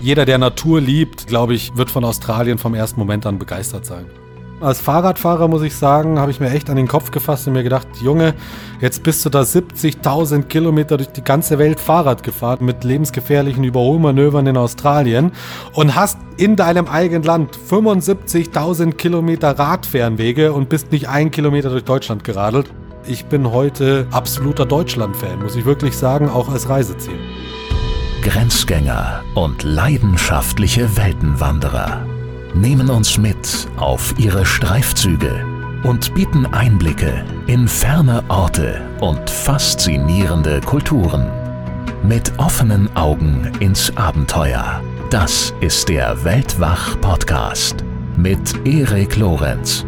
Jeder, der Natur liebt, glaube ich, wird von Australien vom ersten Moment an begeistert sein. Als Fahrradfahrer muss ich sagen, habe ich mir echt an den Kopf gefasst und mir gedacht, Junge, jetzt bist du da 70.000 Kilometer durch die ganze Welt Fahrrad gefahren mit lebensgefährlichen Überholmanövern in Australien und hast in deinem eigenen Land 75.000 Kilometer Radfernwege und bist nicht ein Kilometer durch Deutschland geradelt. Ich bin heute absoluter Deutschland-Fan, muss ich wirklich sagen, auch als Reiseziel. Grenzgänger und leidenschaftliche Weltenwanderer nehmen uns mit auf ihre Streifzüge und bieten Einblicke in ferne Orte und faszinierende Kulturen. Mit offenen Augen ins Abenteuer. Das ist der Weltwach-Podcast mit Erik Lorenz.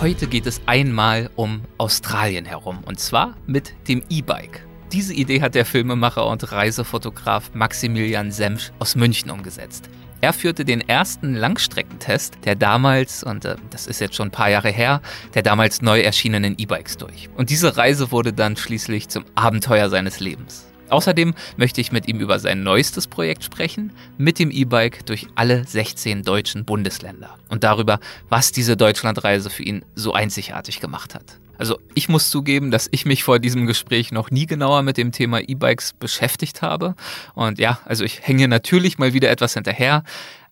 Heute geht es einmal um Australien herum und zwar mit dem E-Bike. Diese Idee hat der Filmemacher und Reisefotograf Maximilian Semsch aus München umgesetzt. Er führte den ersten Langstreckentest der damals, und äh, das ist jetzt schon ein paar Jahre her, der damals neu erschienenen E-Bikes durch. Und diese Reise wurde dann schließlich zum Abenteuer seines Lebens. Außerdem möchte ich mit ihm über sein neuestes Projekt sprechen, mit dem E-Bike durch alle 16 deutschen Bundesländer und darüber, was diese Deutschlandreise für ihn so einzigartig gemacht hat. Also ich muss zugeben, dass ich mich vor diesem Gespräch noch nie genauer mit dem Thema E-Bikes beschäftigt habe. Und ja, also ich hänge natürlich mal wieder etwas hinterher.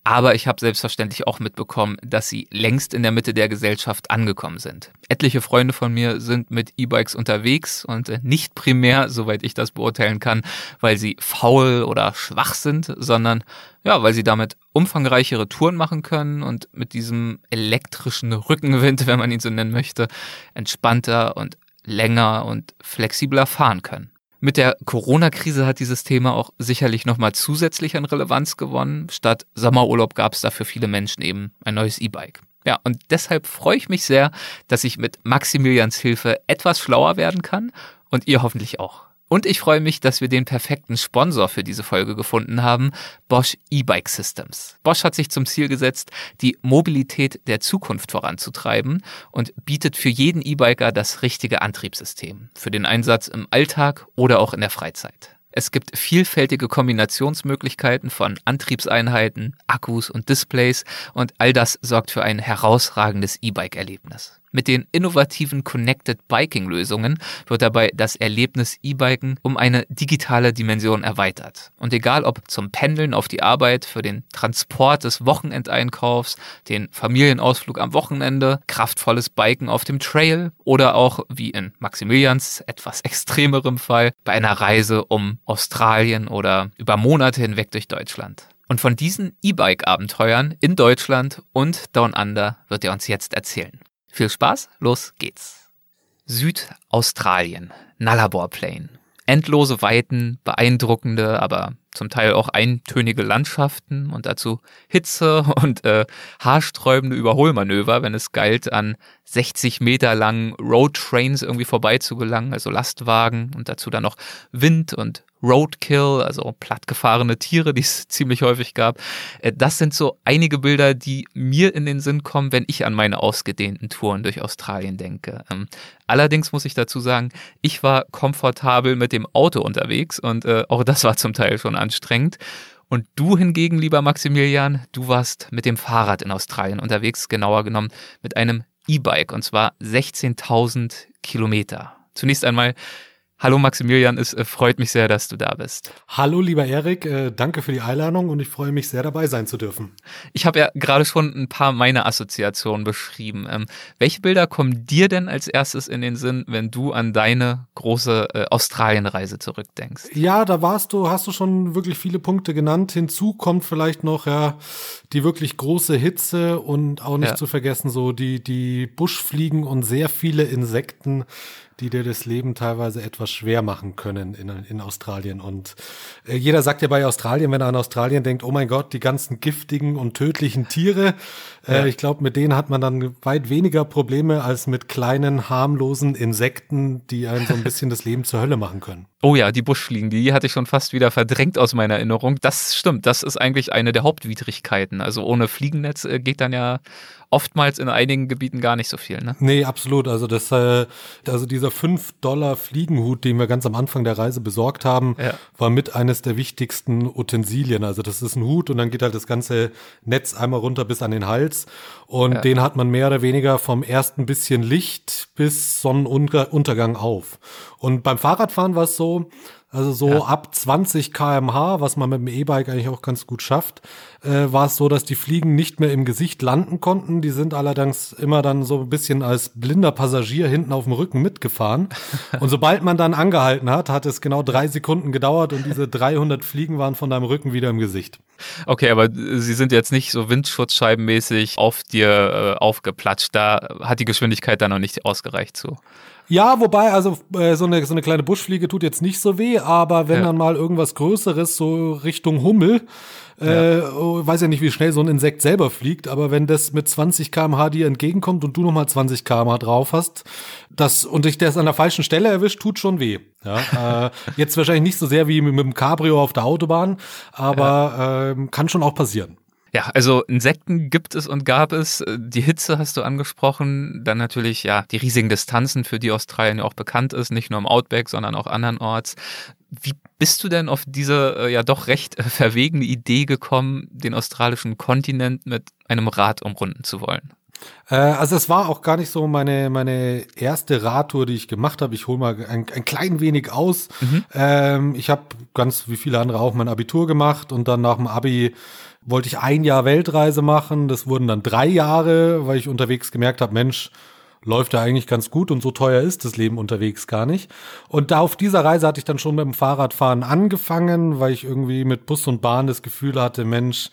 Aber ich habe selbstverständlich auch mitbekommen, dass sie längst in der Mitte der Gesellschaft angekommen sind. Etliche Freunde von mir sind mit E-Bikes unterwegs und äh, nicht primär, soweit ich das beurteilen kann, weil sie faul oder schwach sind, sondern ja, weil sie damit umfangreichere Touren machen können und mit diesem elektrischen Rückenwind, wenn man ihn so nennen möchte, entspannter und länger und flexibler fahren können. Mit der Corona-Krise hat dieses Thema auch sicherlich nochmal zusätzlich an Relevanz gewonnen. Statt Sommerurlaub gab es da für viele Menschen eben ein neues E-Bike. Ja, und deshalb freue ich mich sehr, dass ich mit Maximilians Hilfe etwas schlauer werden kann und ihr hoffentlich auch. Und ich freue mich, dass wir den perfekten Sponsor für diese Folge gefunden haben, Bosch E-Bike Systems. Bosch hat sich zum Ziel gesetzt, die Mobilität der Zukunft voranzutreiben und bietet für jeden E-Biker das richtige Antriebssystem für den Einsatz im Alltag oder auch in der Freizeit. Es gibt vielfältige Kombinationsmöglichkeiten von Antriebseinheiten, Akkus und Displays und all das sorgt für ein herausragendes E-Bike-Erlebnis. Mit den innovativen Connected Biking Lösungen wird dabei das Erlebnis E-Biken um eine digitale Dimension erweitert. Und egal ob zum Pendeln auf die Arbeit, für den Transport des Wochenendeinkaufs, den Familienausflug am Wochenende, kraftvolles Biken auf dem Trail oder auch, wie in Maximilians etwas extremerem Fall, bei einer Reise um Australien oder über Monate hinweg durch Deutschland. Und von diesen E-Bike-Abenteuern in Deutschland und Down Under wird er uns jetzt erzählen. Viel Spaß, los geht's. Südaustralien, Nullarbor Plain. Endlose Weiten, beeindruckende, aber zum Teil auch eintönige Landschaften und dazu Hitze und äh, haarsträubende Überholmanöver, wenn es galt, an 60 Meter langen Roadtrains irgendwie vorbeizugelangen, also Lastwagen und dazu dann noch Wind und Roadkill, also plattgefahrene Tiere, die es ziemlich häufig gab. Äh, das sind so einige Bilder, die mir in den Sinn kommen, wenn ich an meine ausgedehnten Touren durch Australien denke. Ähm, allerdings muss ich dazu sagen, ich war komfortabel mit dem Auto unterwegs und äh, auch das war zum Teil schon anstrengend. Und du hingegen, lieber Maximilian, du warst mit dem Fahrrad in Australien unterwegs, genauer genommen mit einem E-Bike und zwar 16.000 Kilometer. Zunächst einmal, Hallo Maximilian, es äh, freut mich sehr, dass du da bist. Hallo lieber Erik, äh, danke für die Einladung und ich freue mich sehr dabei sein zu dürfen. Ich habe ja gerade schon ein paar meiner Assoziationen beschrieben. Ähm, welche Bilder kommen dir denn als erstes in den Sinn, wenn du an deine große äh, Australienreise zurückdenkst? Ja, da warst du, hast du schon wirklich viele Punkte genannt. Hinzu kommt vielleicht noch ja die wirklich große Hitze und auch nicht ja. zu vergessen so die die Buschfliegen und sehr viele Insekten die dir das Leben teilweise etwas schwer machen können in, in Australien. Und äh, jeder sagt ja bei Australien, wenn er an Australien denkt, oh mein Gott, die ganzen giftigen und tödlichen Tiere. Äh, ja. Ich glaube, mit denen hat man dann weit weniger Probleme als mit kleinen, harmlosen Insekten, die einen so ein bisschen das Leben zur Hölle machen können. Oh ja, die Buschfliegen, die hatte ich schon fast wieder verdrängt aus meiner Erinnerung. Das stimmt, das ist eigentlich eine der Hauptwidrigkeiten. Also ohne Fliegennetz äh, geht dann ja oftmals in einigen Gebieten gar nicht so viel, ne? Nee, absolut. Also das, äh, also dieser 5 Dollar Fliegenhut, den wir ganz am Anfang der Reise besorgt haben, ja. war mit eines der wichtigsten Utensilien. Also das ist ein Hut und dann geht halt das ganze Netz einmal runter bis an den Hals. Und ja. den hat man mehr oder weniger vom ersten bisschen Licht bis Sonnenuntergang auf. Und beim Fahrradfahren war es so, also so ja. ab 20 kmh, was man mit dem E-Bike eigentlich auch ganz gut schafft, äh, war es so, dass die Fliegen nicht mehr im Gesicht landen konnten. Die sind allerdings immer dann so ein bisschen als blinder Passagier hinten auf dem Rücken mitgefahren. und sobald man dann angehalten hat, hat es genau drei Sekunden gedauert und diese 300 Fliegen waren von deinem Rücken wieder im Gesicht. Okay, aber sie sind jetzt nicht so windschutzscheibenmäßig auf dir äh, aufgeplatscht. Da hat die Geschwindigkeit dann noch nicht ausgereicht zu. Ja, wobei, also äh, so, eine, so eine kleine Buschfliege tut jetzt nicht so weh, aber wenn ja. dann mal irgendwas Größeres, so Richtung Hummel, äh, ja. oh, weiß ja nicht, wie schnell so ein Insekt selber fliegt, aber wenn das mit 20 km/h dir entgegenkommt und du nochmal 20 km/h drauf hast, das und dich das an der falschen Stelle erwischt, tut schon weh. Ja, äh, jetzt wahrscheinlich nicht so sehr wie mit, mit dem Cabrio auf der Autobahn, aber ja. äh, kann schon auch passieren. Ja, also Insekten gibt es und gab es. Die Hitze hast du angesprochen. Dann natürlich, ja, die riesigen Distanzen, für die Australien ja auch bekannt ist, nicht nur im Outback, sondern auch andernorts. Wie bist du denn auf diese äh, ja doch recht äh, verwegene Idee gekommen, den australischen Kontinent mit einem Rad umrunden zu wollen? Äh, also es war auch gar nicht so meine, meine erste Radtour, die ich gemacht habe. Ich hole mal ein, ein klein wenig aus. Mhm. Ähm, ich habe ganz wie viele andere auch mein Abitur gemacht und dann nach dem Abi wollte ich ein Jahr Weltreise machen. Das wurden dann drei Jahre, weil ich unterwegs gemerkt habe, Mensch, läuft ja eigentlich ganz gut und so teuer ist das Leben unterwegs gar nicht. Und da auf dieser Reise hatte ich dann schon mit dem Fahrradfahren angefangen, weil ich irgendwie mit Bus und Bahn das Gefühl hatte, Mensch,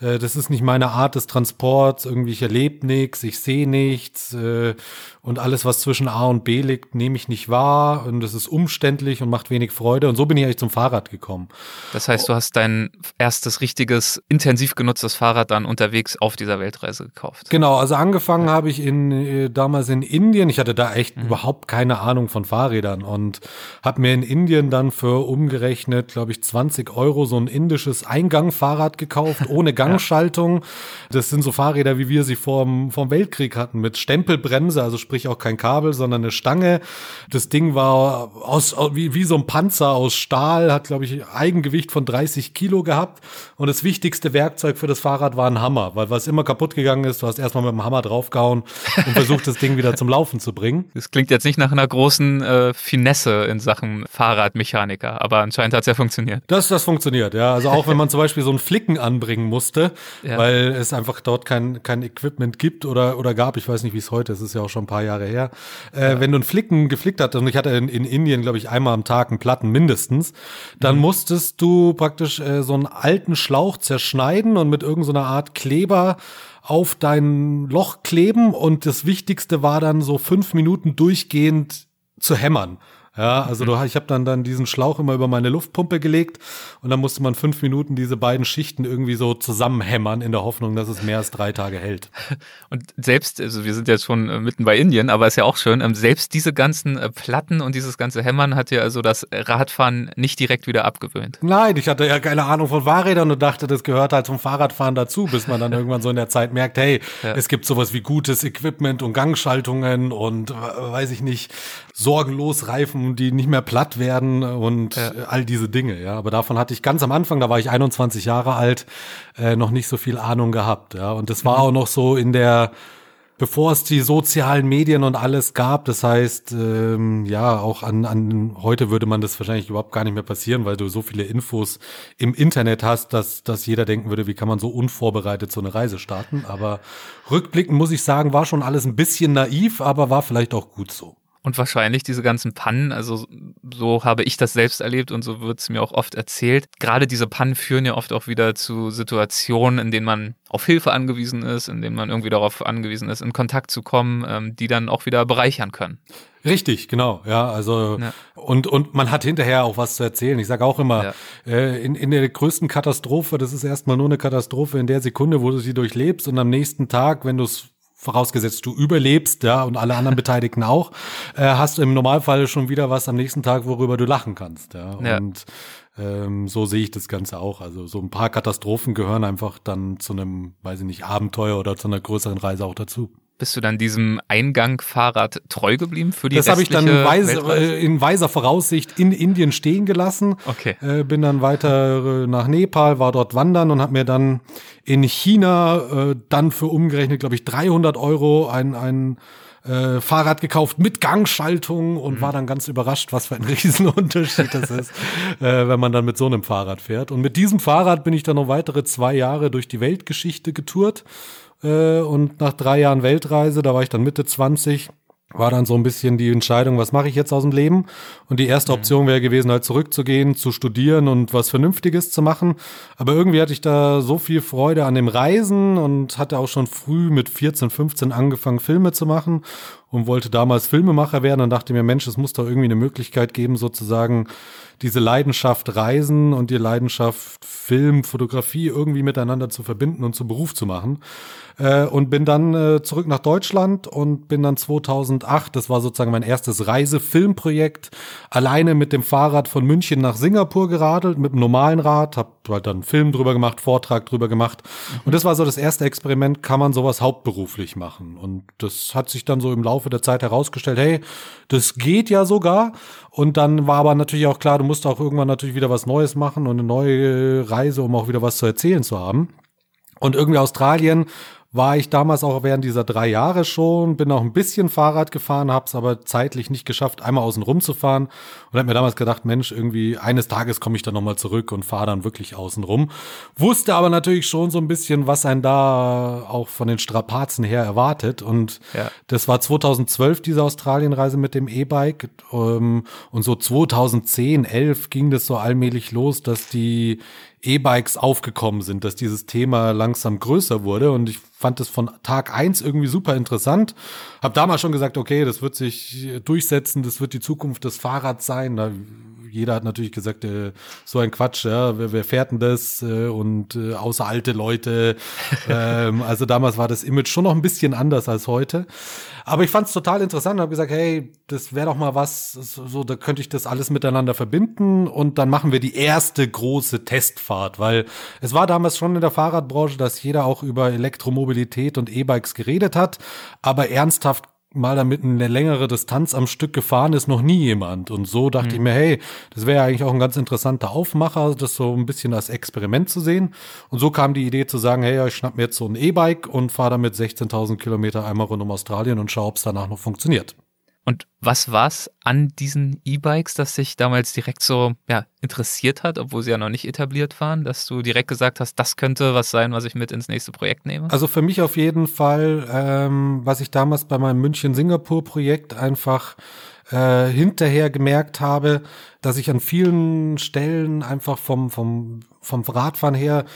äh, das ist nicht meine Art des Transports, irgendwie ich erlebe nichts, ich sehe nichts äh, und alles, was zwischen A und B liegt, nehme ich nicht wahr und es ist umständlich und macht wenig Freude und so bin ich eigentlich zum Fahrrad gekommen. Das heißt, du hast dein erstes richtiges, intensiv genutztes Fahrrad dann unterwegs auf dieser Weltreise gekauft. Genau, also angefangen ja. habe ich in äh, damals in Indien, ich hatte da echt mhm. überhaupt keine Ahnung von Fahrrädern und habe mir in Indien dann für umgerechnet, glaube ich, 20 Euro so ein indisches Eingangfahrrad gekauft, ohne Gang Gangschaltung. Das sind so Fahrräder, wie wir sie vorm, vorm Weltkrieg hatten, mit Stempelbremse, also sprich auch kein Kabel, sondern eine Stange. Das Ding war aus, wie, wie so ein Panzer aus Stahl, hat, glaube ich, Eigengewicht von 30 Kilo gehabt. Und das wichtigste Werkzeug für das Fahrrad war ein Hammer, weil was immer kaputt gegangen ist, du hast erstmal mit dem Hammer draufgehauen und versucht, das Ding wieder zum Laufen zu bringen. Das klingt jetzt nicht nach einer großen äh, Finesse in Sachen Fahrradmechaniker, aber anscheinend hat es ja funktioniert. Das, das funktioniert, ja. Also auch wenn man zum Beispiel so einen Flicken anbringen musste, ja. weil es einfach dort kein, kein Equipment gibt oder, oder gab. Ich weiß nicht, wie es heute ist, es ist ja auch schon ein paar Jahre her. Äh, ja. Wenn du einen Flicken geflickt hast, und ich hatte in, in Indien, glaube ich, einmal am Tag einen Platten mindestens, dann mhm. musstest du praktisch äh, so einen alten Schlauch zerschneiden und mit irgendeiner so Art Kleber auf dein Loch kleben und das Wichtigste war dann so fünf Minuten durchgehend zu hämmern. Ja, also du, ich habe dann dann diesen Schlauch immer über meine Luftpumpe gelegt und dann musste man fünf Minuten diese beiden Schichten irgendwie so zusammenhämmern in der Hoffnung, dass es mehr als drei Tage hält. Und selbst, also wir sind jetzt schon äh, mitten bei Indien, aber ist ja auch schön, ähm, selbst diese ganzen äh, Platten und dieses ganze Hämmern hat ja also das Radfahren nicht direkt wieder abgewöhnt. Nein, ich hatte ja keine Ahnung von Fahrrädern und dachte, das gehört halt zum Fahrradfahren dazu, bis man dann irgendwann so in der Zeit merkt, hey, ja. es gibt sowas wie gutes Equipment und Gangschaltungen und weiß ich nicht, sorgenlos Reifen, die nicht mehr platt werden und ja. all diese Dinge, ja. Aber davon hatte ich ganz am Anfang, da war ich 21 Jahre alt, äh, noch nicht so viel Ahnung gehabt, ja. Und das war mhm. auch noch so in der, bevor es die sozialen Medien und alles gab. Das heißt, ähm, ja, auch an, an heute würde man das wahrscheinlich überhaupt gar nicht mehr passieren, weil du so viele Infos im Internet hast, dass, dass jeder denken würde, wie kann man so unvorbereitet so eine Reise starten. Aber rückblickend muss ich sagen, war schon alles ein bisschen naiv, aber war vielleicht auch gut so. Und wahrscheinlich diese ganzen Pannen, also so habe ich das selbst erlebt und so wird es mir auch oft erzählt. Gerade diese Pannen führen ja oft auch wieder zu Situationen, in denen man auf Hilfe angewiesen ist, in denen man irgendwie darauf angewiesen ist, in Kontakt zu kommen, ähm, die dann auch wieder bereichern können. Richtig, genau, ja, also ja. und und man hat hinterher auch was zu erzählen. Ich sage auch immer, ja. äh, in, in der größten Katastrophe, das ist erstmal nur eine Katastrophe in der Sekunde, wo du sie durchlebst und am nächsten Tag, wenn du es vorausgesetzt du überlebst, ja, und alle anderen Beteiligten auch, äh, hast du im Normalfall schon wieder was am nächsten Tag, worüber du lachen kannst, ja. ja. Und ähm, so sehe ich das Ganze auch. Also so ein paar Katastrophen gehören einfach dann zu einem, weiß ich nicht, Abenteuer oder zu einer größeren Reise auch dazu. Bist du dann diesem Eingang-Fahrrad treu geblieben für die Das habe ich dann weise, äh, in weiser Voraussicht in Indien stehen gelassen. Okay. Äh, bin dann weiter äh, nach Nepal, war dort wandern und habe mir dann in China äh, dann für umgerechnet, glaube ich, 300 Euro ein, ein äh, Fahrrad gekauft mit Gangschaltung und mhm. war dann ganz überrascht, was für ein Riesenunterschied das ist, äh, wenn man dann mit so einem Fahrrad fährt. Und mit diesem Fahrrad bin ich dann noch weitere zwei Jahre durch die Weltgeschichte getourt äh, und nach drei Jahren Weltreise, da war ich dann Mitte 20, war dann so ein bisschen die Entscheidung, was mache ich jetzt aus dem Leben? Und die erste mhm. Option wäre gewesen, halt zurückzugehen, zu studieren und was Vernünftiges zu machen. Aber irgendwie hatte ich da so viel Freude an dem Reisen und hatte auch schon früh mit 14, 15 angefangen, Filme zu machen und wollte damals Filmemacher werden und dachte mir, Mensch, es muss doch irgendwie eine Möglichkeit geben, sozusagen diese Leidenschaft Reisen und die Leidenschaft Film, Fotografie irgendwie miteinander zu verbinden und zum Beruf zu machen. Äh, und bin dann äh, zurück nach Deutschland und bin dann 2008, das war sozusagen mein erstes Reisefilmprojekt, alleine mit dem Fahrrad von München nach Singapur geradelt, mit einem normalen Rad, hab halt dann Film drüber gemacht, Vortrag drüber gemacht. Mhm. Und das war so das erste Experiment, kann man sowas hauptberuflich machen? Und das hat sich dann so im Laufe der Zeit herausgestellt, hey, das geht ja sogar. Und dann war aber natürlich auch klar, du musst auch irgendwann natürlich wieder was Neues machen und eine neue Reise, um auch wieder was zu erzählen zu haben. Und irgendwie Australien war ich damals auch während dieser drei Jahre schon, bin auch ein bisschen Fahrrad gefahren, habe es aber zeitlich nicht geschafft, einmal außen rum zu fahren und habe mir damals gedacht, Mensch, irgendwie eines Tages komme ich dann nochmal zurück und fahre dann wirklich außen rum. Wusste aber natürlich schon so ein bisschen, was einen da auch von den Strapazen her erwartet und ja. das war 2012 diese Australienreise mit dem E-Bike ähm, und so 2010, 11 ging das so allmählich los, dass die E-Bikes aufgekommen sind, dass dieses Thema langsam größer wurde und ich fand es von Tag eins irgendwie super interessant. Hab damals schon gesagt, okay, das wird sich durchsetzen, das wird die Zukunft des Fahrrads sein. Jeder hat natürlich gesagt, äh, so ein Quatsch, ja, wer, wer fährt denn das? Äh, und äh, außer alte Leute. ähm, also damals war das Image schon noch ein bisschen anders als heute. Aber ich fand es total interessant und habe gesagt, hey, das wäre doch mal was, so, da könnte ich das alles miteinander verbinden und dann machen wir die erste große Testfahrt, weil es war damals schon in der Fahrradbranche, dass jeder auch über Elektromobilität und E-Bikes geredet hat, aber ernsthaft mal damit eine längere Distanz am Stück gefahren ist, noch nie jemand. Und so dachte mhm. ich mir, hey, das wäre ja eigentlich auch ein ganz interessanter Aufmacher, das so ein bisschen als Experiment zu sehen. Und so kam die Idee zu sagen, hey, ich schnapp mir jetzt so ein E-Bike und fahre damit 16.000 Kilometer einmal rund um Australien und schaue, ob es danach noch funktioniert. Und was war es an diesen E-Bikes, das sich damals direkt so ja, interessiert hat, obwohl sie ja noch nicht etabliert waren, dass du direkt gesagt hast, das könnte was sein, was ich mit ins nächste Projekt nehme? Also für mich auf jeden Fall, ähm, was ich damals bei meinem München-Singapur-Projekt einfach äh, hinterher gemerkt habe, dass ich an vielen Stellen einfach vom, vom, vom Radfahren her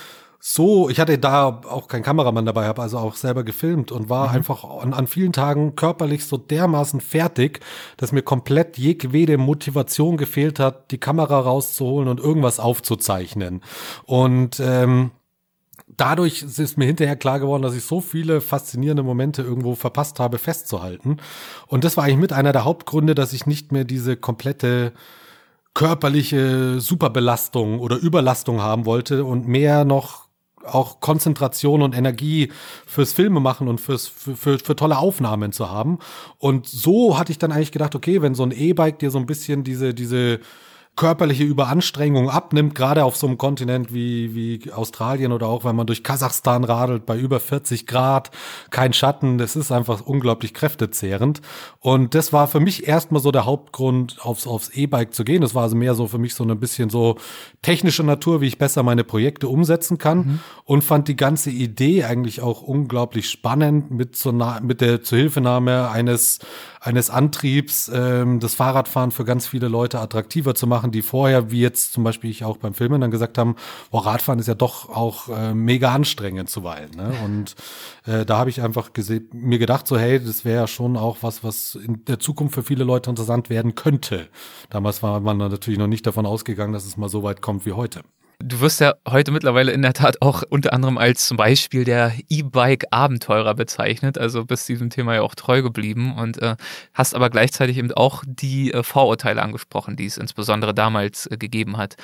so, ich hatte da auch keinen Kameramann dabei, habe also auch selber gefilmt und war mhm. einfach an, an, vielen Tagen körperlich so dermaßen fertig, dass mir komplett jegwede Motivation gefehlt hat, die Kamera rauszuholen und irgendwas aufzuzeichnen. Und ähm, dadurch ist mir hinterher klar geworden, dass ich so viele faszinierende Momente irgendwo verpasst habe, festzuhalten. Und das war eigentlich mit einer der Hauptgründe, dass ich nicht mehr diese komplette körperliche Superbelastung oder Überlastung haben wollte und mehr noch auch Konzentration und Energie fürs Filme machen und fürs, für, für, für tolle Aufnahmen zu haben. Und so hatte ich dann eigentlich gedacht, okay, wenn so ein E-Bike dir so ein bisschen diese, diese körperliche Überanstrengung abnimmt, gerade auf so einem Kontinent wie, wie Australien oder auch wenn man durch Kasachstan radelt bei über 40 Grad, kein Schatten, das ist einfach unglaublich kräftezehrend. Und das war für mich erstmal so der Hauptgrund, aufs, aufs E-Bike zu gehen. Das war also mehr so für mich so ein bisschen so technische Natur, wie ich besser meine Projekte umsetzen kann mhm. und fand die ganze Idee eigentlich auch unglaublich spannend mit, zur, mit der Zuhilfenahme eines, eines Antriebs, ähm, das Fahrradfahren für ganz viele Leute attraktiver zu machen die vorher, wie jetzt zum Beispiel ich auch beim Filmen, dann gesagt haben, oh, Radfahren ist ja doch auch äh, mega anstrengend zuweilen. Ne? Und äh, da habe ich einfach mir gedacht, so hey, das wäre ja schon auch was, was in der Zukunft für viele Leute interessant werden könnte. Damals war man natürlich noch nicht davon ausgegangen, dass es mal so weit kommt wie heute. Du wirst ja heute mittlerweile in der Tat auch unter anderem als zum Beispiel der E-Bike-Abenteurer bezeichnet, also bist diesem Thema ja auch treu geblieben und äh, hast aber gleichzeitig eben auch die äh, Vorurteile angesprochen, die es insbesondere damals äh, gegeben hat.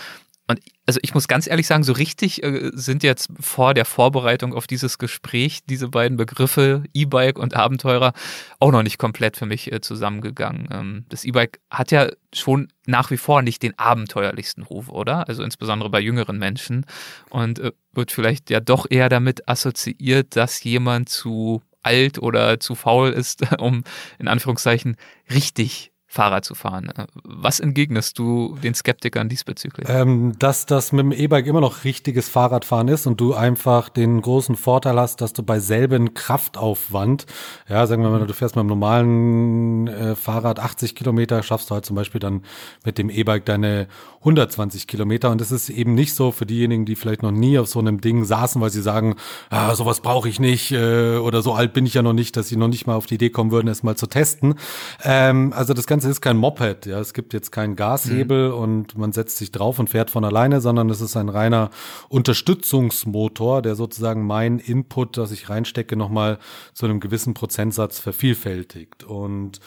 Und also ich muss ganz ehrlich sagen, so richtig äh, sind jetzt vor der Vorbereitung auf dieses Gespräch diese beiden Begriffe E-Bike und Abenteurer auch noch nicht komplett für mich äh, zusammengegangen. Ähm, das E-Bike hat ja schon nach wie vor nicht den abenteuerlichsten Ruf, oder? Also insbesondere bei jüngeren Menschen und äh, wird vielleicht ja doch eher damit assoziiert, dass jemand zu alt oder zu faul ist, um in Anführungszeichen richtig Fahrrad zu fahren. Was entgegnest du den Skeptikern diesbezüglich? Ähm, dass das mit dem E-Bike immer noch richtiges Fahrradfahren ist und du einfach den großen Vorteil hast, dass du bei selben Kraftaufwand, ja, sagen wir mal, du fährst mit einem normalen äh, Fahrrad 80 Kilometer, schaffst du halt zum Beispiel dann mit dem E-Bike deine 120 Kilometer. Und das ist eben nicht so für diejenigen, die vielleicht noch nie auf so einem Ding saßen, weil sie sagen, ah, sowas brauche ich nicht äh, oder so alt bin ich ja noch nicht, dass sie noch nicht mal auf die Idee kommen würden, es mal zu testen. Ähm, also das Ganze ist kein Moped, ja, es gibt jetzt keinen Gashebel mhm. und man setzt sich drauf und fährt von alleine, sondern es ist ein reiner Unterstützungsmotor, der sozusagen mein Input, das ich reinstecke, nochmal zu einem gewissen Prozentsatz vervielfältigt. Und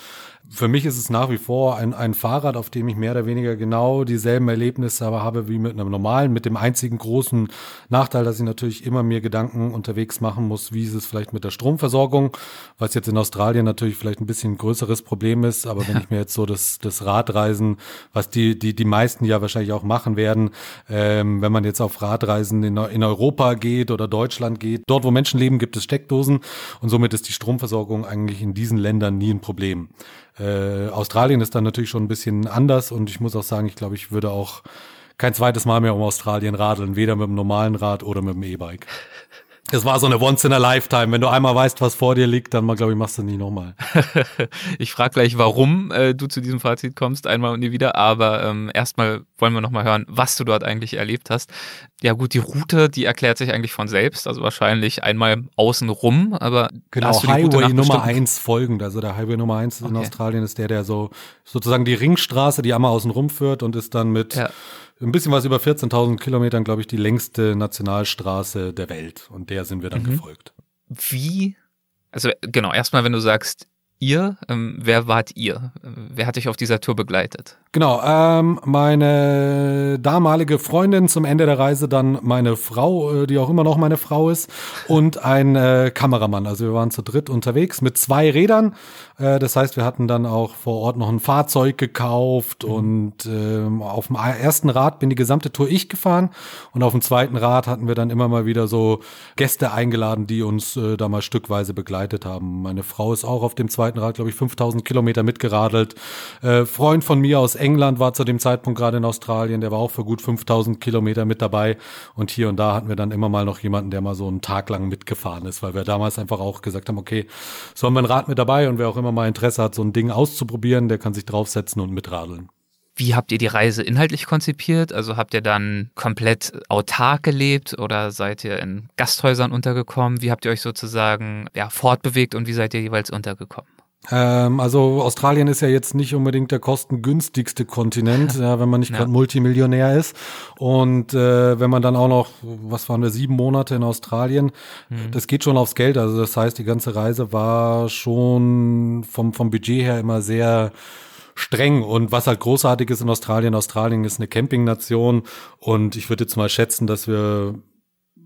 für mich ist es nach wie vor ein, ein Fahrrad, auf dem ich mehr oder weniger genau dieselben Erlebnisse aber habe wie mit einem normalen, mit dem einzigen großen Nachteil, dass ich natürlich immer mir Gedanken unterwegs machen muss, wie ist es vielleicht mit der Stromversorgung, was jetzt in Australien natürlich vielleicht ein bisschen ein größeres Problem ist, aber wenn ich mir jetzt so das, das Radreisen, was die, die, die meisten ja wahrscheinlich auch machen werden, ähm, wenn man jetzt auf Radreisen in, in Europa geht oder Deutschland geht, dort wo Menschen leben, gibt es Steckdosen und somit ist die Stromversorgung eigentlich in diesen Ländern nie ein Problem. Äh, Australien ist dann natürlich schon ein bisschen anders und ich muss auch sagen, ich glaube, ich würde auch kein zweites Mal mehr um Australien radeln, weder mit dem normalen Rad oder mit dem E-Bike. Es war so eine Once in a Lifetime. Wenn du einmal weißt, was vor dir liegt, dann glaube ich, machst du nie nochmal. ich frage gleich, warum äh, du zu diesem Fazit kommst, einmal und nie wieder. Aber ähm, erstmal wollen wir nochmal hören, was du dort eigentlich erlebt hast. Ja gut, die Route, die erklärt sich eigentlich von selbst. Also wahrscheinlich einmal außen rum, aber genau, Highway Nummer eins folgend. Also der Highway Nummer eins okay. in Australien ist der, der so sozusagen die Ringstraße, die einmal außen rum führt und ist dann mit ja ein bisschen was über 14.000 Kilometern, glaube ich, die längste Nationalstraße der Welt. Und der sind wir dann mhm. gefolgt. Wie? Also genau, erstmal, wenn du sagst, ihr, ähm, wer wart ihr? Wer hat dich auf dieser Tour begleitet? Genau, ähm, meine damalige Freundin zum Ende der Reise, dann meine Frau, äh, die auch immer noch meine Frau ist, und ein äh, Kameramann. Also wir waren zu dritt unterwegs mit zwei Rädern. Äh, das heißt, wir hatten dann auch vor Ort noch ein Fahrzeug gekauft mhm. und äh, auf dem ersten Rad bin die gesamte Tour ich gefahren und auf dem zweiten Rad hatten wir dann immer mal wieder so Gäste eingeladen, die uns äh, da mal stückweise begleitet haben. Meine Frau ist auch auf dem zweiten Rad, glaube ich, 5000 Kilometer mitgeradelt. Äh, Freund von mir aus England war zu dem Zeitpunkt gerade in Australien, der war auch für gut 5000 Kilometer mit dabei. Und hier und da hatten wir dann immer mal noch jemanden, der mal so einen Tag lang mitgefahren ist, weil wir damals einfach auch gesagt haben, okay, so haben wir ein Rad mit dabei und wer auch immer mal Interesse hat, so ein Ding auszuprobieren, der kann sich draufsetzen und mitradeln. Wie habt ihr die Reise inhaltlich konzipiert? Also habt ihr dann komplett autark gelebt oder seid ihr in Gasthäusern untergekommen? Wie habt ihr euch sozusagen ja, fortbewegt und wie seid ihr jeweils untergekommen? Ähm, also Australien ist ja jetzt nicht unbedingt der kostengünstigste Kontinent, ja, wenn man nicht gerade ja. Multimillionär ist. Und äh, wenn man dann auch noch, was waren wir, sieben Monate in Australien, mhm. das geht schon aufs Geld. Also das heißt, die ganze Reise war schon vom, vom Budget her immer sehr streng. Und was halt großartig ist in Australien, Australien ist eine Campingnation und ich würde jetzt mal schätzen, dass wir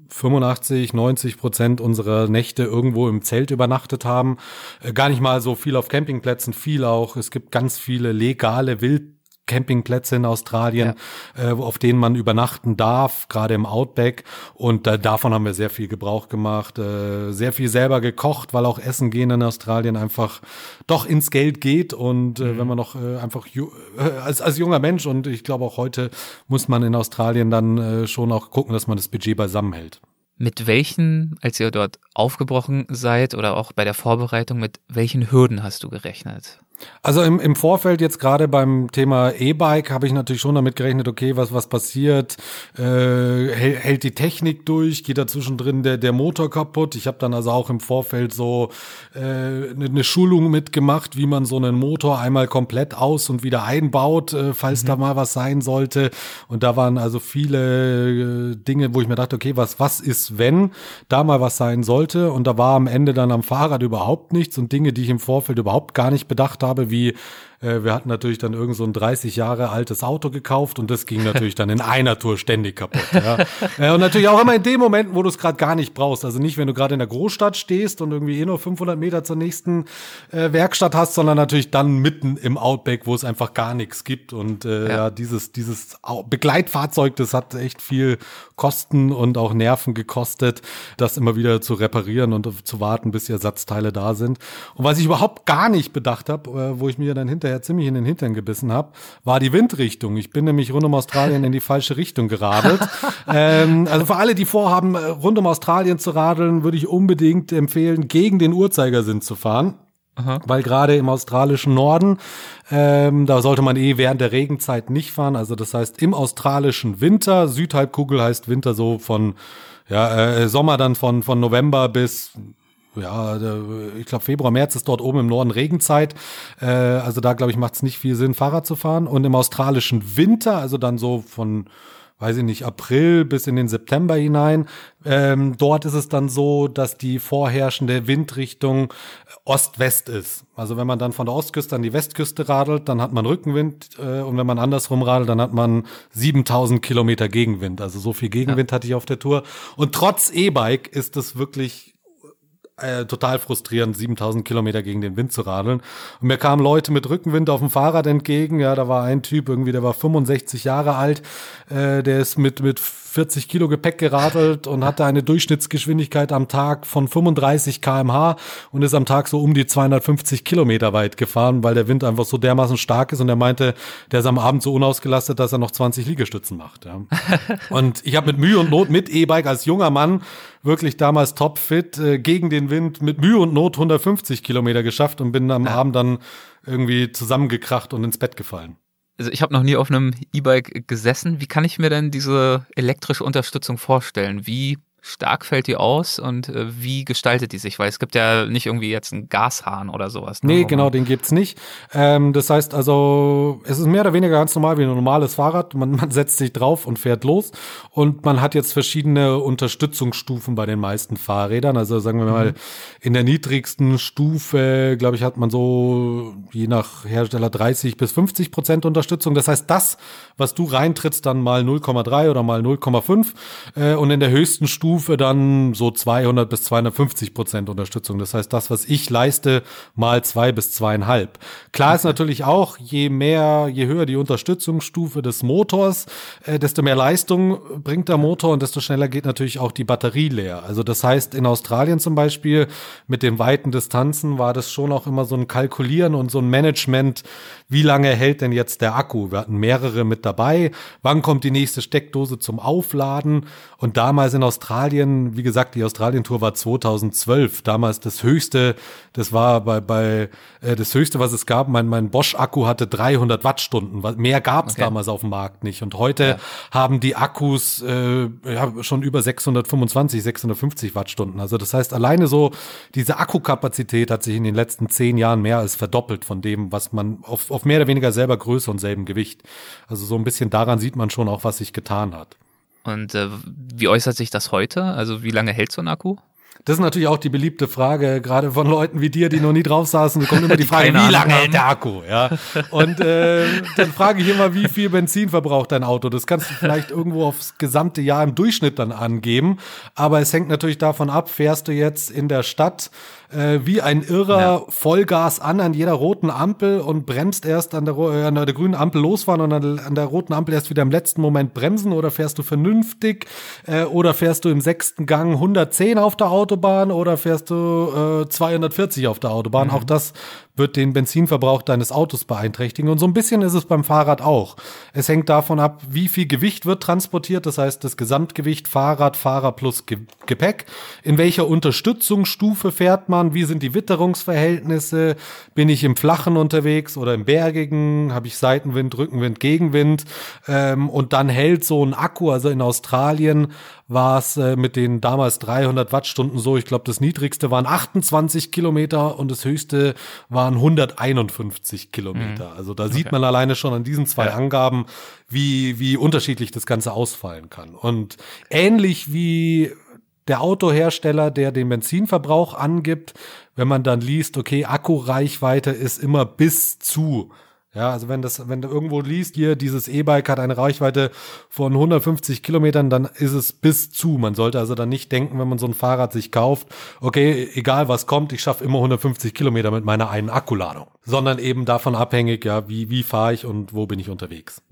85, 90 Prozent unserer Nächte irgendwo im Zelt übernachtet haben. Äh, gar nicht mal so viel auf Campingplätzen, viel auch. Es gibt ganz viele legale Wild Campingplätze in Australien, ja. äh, auf denen man übernachten darf, gerade im Outback. Und äh, davon haben wir sehr viel Gebrauch gemacht, äh, sehr viel selber gekocht, weil auch Essen gehen in Australien einfach doch ins Geld geht. Und äh, mhm. wenn man noch äh, einfach äh, als, als junger Mensch und ich glaube auch heute muss man in Australien dann äh, schon auch gucken, dass man das Budget beisammen hält. Mit welchen, als ihr dort aufgebrochen seid oder auch bei der Vorbereitung, mit welchen Hürden hast du gerechnet? Also im, im Vorfeld jetzt gerade beim Thema E-Bike habe ich natürlich schon damit gerechnet, okay, was, was passiert, äh, hält, hält die Technik durch, geht da zwischendrin der, der Motor kaputt. Ich habe dann also auch im Vorfeld so äh, eine, eine Schulung mitgemacht, wie man so einen Motor einmal komplett aus und wieder einbaut, äh, falls mhm. da mal was sein sollte. Und da waren also viele äh, Dinge, wo ich mir dachte, okay, was, was ist, wenn da mal was sein sollte? Und da war am Ende dann am Fahrrad überhaupt nichts und Dinge, die ich im Vorfeld überhaupt gar nicht bedacht habe, wie äh, wir hatten natürlich dann irgend so ein 30 Jahre altes Auto gekauft und das ging natürlich dann in einer Tour ständig kaputt. Ja. Äh, und natürlich auch immer in dem Moment, wo du es gerade gar nicht brauchst. Also nicht, wenn du gerade in der Großstadt stehst und irgendwie eh nur 500 Meter zur nächsten äh, Werkstatt hast, sondern natürlich dann mitten im Outback, wo es einfach gar nichts gibt. Und äh, ja. ja, dieses, dieses Begleitfahrzeug, das hat echt viel Kosten und auch Nerven gekostet, das immer wieder zu reparieren und zu warten, bis die Ersatzteile da sind. Und was ich überhaupt gar nicht bedacht habe, äh, wo ich mir dann hinter hinterher ziemlich in den Hintern gebissen habe, war die Windrichtung. Ich bin nämlich rund um Australien in die falsche Richtung geradelt. ähm, also für alle, die vorhaben, äh, rund um Australien zu radeln, würde ich unbedingt empfehlen, gegen den Uhrzeigersinn zu fahren. Aha. Weil gerade im australischen Norden, ähm, da sollte man eh während der Regenzeit nicht fahren. Also das heißt im australischen Winter, Südhalbkugel heißt Winter so von ja, äh, Sommer dann von, von November bis ja, ich glaube Februar, März ist dort oben im Norden Regenzeit. Äh, also da, glaube ich, macht es nicht viel Sinn, Fahrrad zu fahren. Und im australischen Winter, also dann so von weiß ich nicht, April bis in den September hinein. Ähm, dort ist es dann so, dass die vorherrschende Windrichtung Ost-West ist. Also wenn man dann von der Ostküste an die Westküste radelt, dann hat man Rückenwind äh, und wenn man andersrum radelt, dann hat man 7000 Kilometer Gegenwind. Also so viel Gegenwind ja. hatte ich auf der Tour. Und trotz E-Bike ist es wirklich äh, total frustrierend, 7000 Kilometer gegen den Wind zu radeln. Und mir kamen Leute mit Rückenwind auf dem Fahrrad entgegen. Ja, da war ein Typ irgendwie, der war 65 Jahre alt. Äh, der ist mit, mit 40 Kilo Gepäck geradelt und hatte eine Durchschnittsgeschwindigkeit am Tag von 35 kmh und ist am Tag so um die 250 Kilometer weit gefahren, weil der Wind einfach so dermaßen stark ist und er meinte, der ist am Abend so unausgelastet, dass er noch 20 Liegestützen macht. Ja. und ich habe mit Mühe und Not mit E-Bike als junger Mann wirklich damals topfit äh, gegen den Wind mit Mühe und Not 150 Kilometer geschafft und bin am ja. Abend dann irgendwie zusammengekracht und ins Bett gefallen also ich habe noch nie auf einem E-Bike gesessen. Wie kann ich mir denn diese elektrische Unterstützung vorstellen? Wie stark fällt die aus und äh, wie gestaltet die sich? Weil es gibt ja nicht irgendwie jetzt einen Gashahn oder sowas. Ne? Nee, genau, den gibt's nicht. Ähm, das heißt also, es ist mehr oder weniger ganz normal wie ein normales Fahrrad. Man, man setzt sich drauf und fährt los und man hat jetzt verschiedene Unterstützungsstufen bei den meisten Fahrrädern. Also sagen wir mal, mhm. in der niedrigsten Stufe, glaube ich, hat man so je nach Hersteller 30 bis 50 Prozent Unterstützung. Das heißt, das, was du reintrittst, dann mal 0,3 oder mal 0,5 äh, und in der höchsten Stufe Stufe dann so 200 bis 250 Prozent Unterstützung. Das heißt, das, was ich leiste, mal zwei bis zweieinhalb. Klar ist natürlich auch, je mehr, je höher die Unterstützungsstufe des Motors, äh, desto mehr Leistung bringt der Motor und desto schneller geht natürlich auch die Batterie leer. Also das heißt, in Australien zum Beispiel mit den weiten Distanzen war das schon auch immer so ein Kalkulieren und so ein Management, wie lange hält denn jetzt der Akku? Wir hatten mehrere mit dabei. Wann kommt die nächste Steckdose zum Aufladen? Und damals in Australien wie gesagt, die Australien-Tour war 2012, damals das höchste, das war bei, bei äh, das höchste, was es gab. Mein, mein Bosch-Akku hatte 300 Wattstunden. Mehr gab es okay. damals auf dem Markt nicht. Und heute ja. haben die Akkus äh, ja, schon über 625, 650 Wattstunden. Also das heißt, alleine so diese Akkukapazität hat sich in den letzten zehn Jahren mehr als verdoppelt von dem, was man auf, auf mehr oder weniger selber Größe und selben Gewicht. Also so ein bisschen daran sieht man schon auch, was sich getan hat. Und äh, wie äußert sich das heute? Also wie lange hält so ein Akku? Das ist natürlich auch die beliebte Frage, gerade von Leuten wie dir, die noch nie drauf saßen. Da kommt immer die Frage, wie lange hält der Akku? Ja. Und äh, dann frage ich immer, wie viel Benzin verbraucht dein Auto? Das kannst du vielleicht irgendwo aufs gesamte Jahr im Durchschnitt dann angeben. Aber es hängt natürlich davon ab, fährst du jetzt in der Stadt äh, wie ein Irrer ja. Vollgas an an jeder roten Ampel und bremst erst an der, äh, an der grünen Ampel losfahren und an, an, der roten Ampel erst wieder im letzten Moment bremsen oder fährst du vernünftig äh, oder fährst du im sechsten Gang 110 auf der Autobahn oder fährst du äh, 240 auf der Autobahn. Mhm. Auch das wird den Benzinverbrauch deines Autos beeinträchtigen. Und so ein bisschen ist es beim Fahrrad auch. Es hängt davon ab, wie viel Gewicht wird transportiert, das heißt das Gesamtgewicht Fahrrad, Fahrer plus Ge Gepäck. In welcher Unterstützungsstufe fährt man? Wie sind die Witterungsverhältnisse? Bin ich im Flachen unterwegs oder im Bergigen? Habe ich Seitenwind, Rückenwind, Gegenwind? Ähm, und dann hält so ein Akku, also in Australien war es äh, mit den damals 300 Wattstunden so. Ich glaube, das niedrigste waren 28 Kilometer und das höchste waren 151 Kilometer. Mhm. Also da sieht okay. man alleine schon an diesen zwei ja. Angaben, wie, wie unterschiedlich das Ganze ausfallen kann. Und ähnlich wie der Autohersteller, der den Benzinverbrauch angibt, wenn man dann liest, okay, Akkureichweite ist immer bis zu ja, also wenn das, wenn du irgendwo liest, hier dieses E-Bike hat eine Reichweite von 150 Kilometern, dann ist es bis zu. Man sollte also dann nicht denken, wenn man so ein Fahrrad sich kauft, okay, egal was kommt, ich schaffe immer 150 Kilometer mit meiner einen Akkuladung, sondern eben davon abhängig, ja, wie wie fahre ich und wo bin ich unterwegs.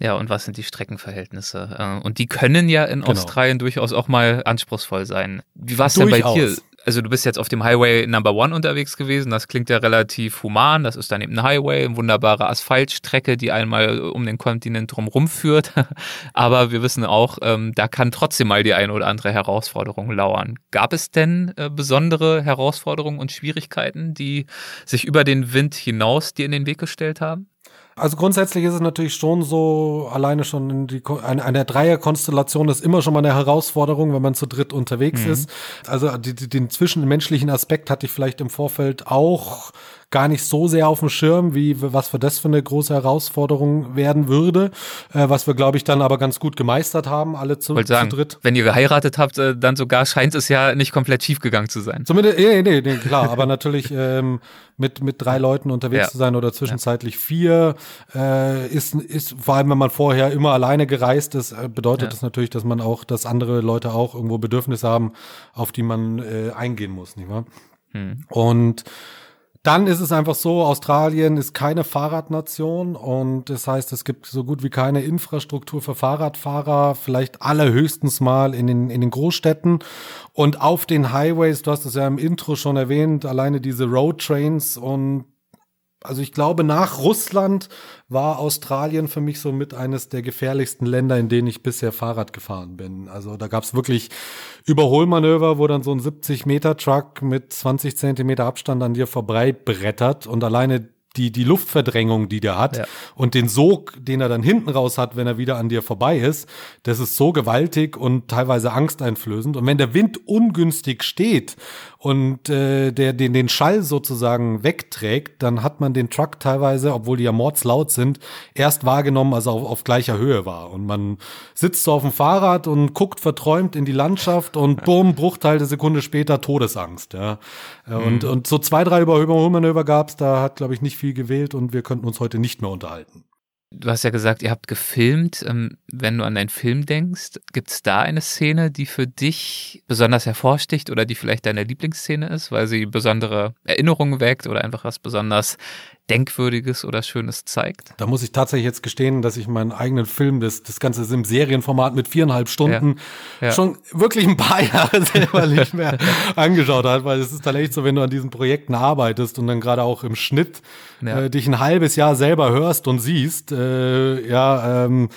Ja, und was sind die Streckenverhältnisse? Äh, und die können ja in genau. Australien durchaus auch mal anspruchsvoll sein. Wie war es denn bei dir? Also du bist jetzt auf dem Highway Number One unterwegs gewesen. Das klingt ja relativ human. Das ist dann eben ein Highway, eine wunderbare Asphaltstrecke, die einmal um den Kontinent drumherum führt. Aber wir wissen auch, ähm, da kann trotzdem mal die eine oder andere Herausforderung lauern. Gab es denn äh, besondere Herausforderungen und Schwierigkeiten, die sich über den Wind hinaus dir in den Weg gestellt haben? Also grundsätzlich ist es natürlich schon so, alleine schon die, eine, eine Dreierkonstellation ist immer schon mal eine Herausforderung, wenn man zu dritt unterwegs mhm. ist. Also die, die, den zwischenmenschlichen Aspekt hatte ich vielleicht im Vorfeld auch gar nicht so sehr auf dem Schirm, wie was für das für eine große Herausforderung werden würde, äh, was wir glaube ich dann aber ganz gut gemeistert haben, alle zu, sagen, zu dritt. Wenn ihr geheiratet habt, äh, dann sogar scheint es ja nicht komplett schief gegangen zu sein. Zumindest, nee, nee, nee klar, aber natürlich ähm, mit mit drei Leuten unterwegs ja. zu sein oder zwischenzeitlich ja. vier äh, ist ist vor allem, wenn man vorher immer alleine gereist ist, äh, bedeutet ja. das natürlich, dass man auch, dass andere Leute auch irgendwo Bedürfnisse haben, auf die man äh, eingehen muss, nicht wahr? Hm. Und dann ist es einfach so, Australien ist keine Fahrradnation und das heißt, es gibt so gut wie keine Infrastruktur für Fahrradfahrer, vielleicht allerhöchstens mal in den, in den Großstädten. Und auf den Highways, du hast es ja im Intro schon erwähnt, alleine diese Roadtrains und also ich glaube, nach Russland war Australien für mich so mit eines der gefährlichsten Länder, in denen ich bisher Fahrrad gefahren bin. Also da gab es wirklich Überholmanöver, wo dann so ein 70-Meter-Truck mit 20 Zentimeter Abstand an dir vorbei brettert und alleine die, die Luftverdrängung, die der hat ja. und den Sog, den er dann hinten raus hat, wenn er wieder an dir vorbei ist, das ist so gewaltig und teilweise angsteinflößend. Und wenn der Wind ungünstig steht und äh, der den, den Schall sozusagen wegträgt, dann hat man den Truck teilweise, obwohl die ja mordslaut sind, erst wahrgenommen, als er auf, auf gleicher Höhe war. Und man sitzt so auf dem Fahrrad und guckt verträumt in die Landschaft und bumm, Bruchteil der Sekunde später Todesangst. Ja. Und, mhm. und so zwei, drei Überholmanöver gab's, da hat, glaube ich, nicht viel gewählt und wir könnten uns heute nicht mehr unterhalten. Du hast ja gesagt, ihr habt gefilmt. Ähm, wenn du an deinen Film denkst, gibt es da eine Szene, die für dich besonders hervorsticht oder die vielleicht deine Lieblingsszene ist, weil sie besondere Erinnerungen weckt oder einfach was besonders Denkwürdiges oder Schönes zeigt? Da muss ich tatsächlich jetzt gestehen, dass ich meinen eigenen Film, das, das Ganze ist im Serienformat mit viereinhalb Stunden, ja. Ja. schon wirklich ein paar Jahre selber nicht mehr angeschaut habe, weil es ist dann echt so, wenn du an diesen Projekten arbeitest und dann gerade auch im Schnitt ja. äh, dich ein halbes Jahr selber hörst und siehst, äh, ja, ähm,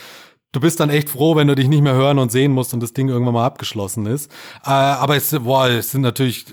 du bist dann echt froh, wenn du dich nicht mehr hören und sehen musst und das Ding irgendwann mal abgeschlossen ist. Äh, aber es, boah, es sind natürlich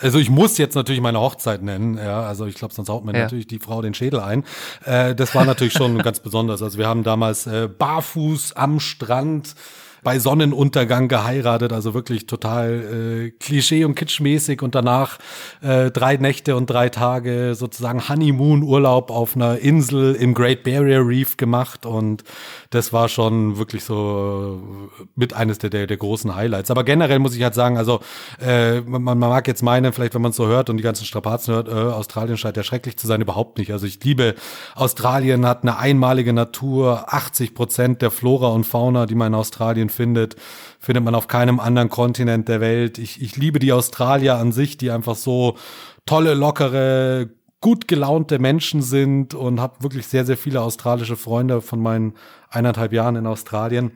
also ich muss jetzt natürlich meine Hochzeit nennen, ja, also ich glaube, sonst haut mir ja. natürlich die Frau den Schädel ein. Äh, das war natürlich schon ganz besonders. Also wir haben damals äh, barfuß am Strand bei Sonnenuntergang geheiratet, also wirklich total äh, Klischee und kitschmäßig und danach äh, drei Nächte und drei Tage sozusagen Honeymoon-Urlaub auf einer Insel im Great Barrier Reef gemacht und das war schon wirklich so mit eines der, der, der großen Highlights. Aber generell muss ich halt sagen, also äh, man, man mag jetzt meinen, vielleicht wenn man es so hört und die ganzen Strapazen hört, äh, Australien scheint ja schrecklich zu sein, überhaupt nicht. Also ich liebe Australien, hat eine einmalige Natur, 80 Prozent der Flora und Fauna, die man in Australien findet, findet man auf keinem anderen Kontinent der Welt. Ich, ich liebe die Australier an sich, die einfach so tolle, lockere, gut gelaunte Menschen sind und habe wirklich sehr, sehr viele australische Freunde von meinen eineinhalb Jahren in Australien.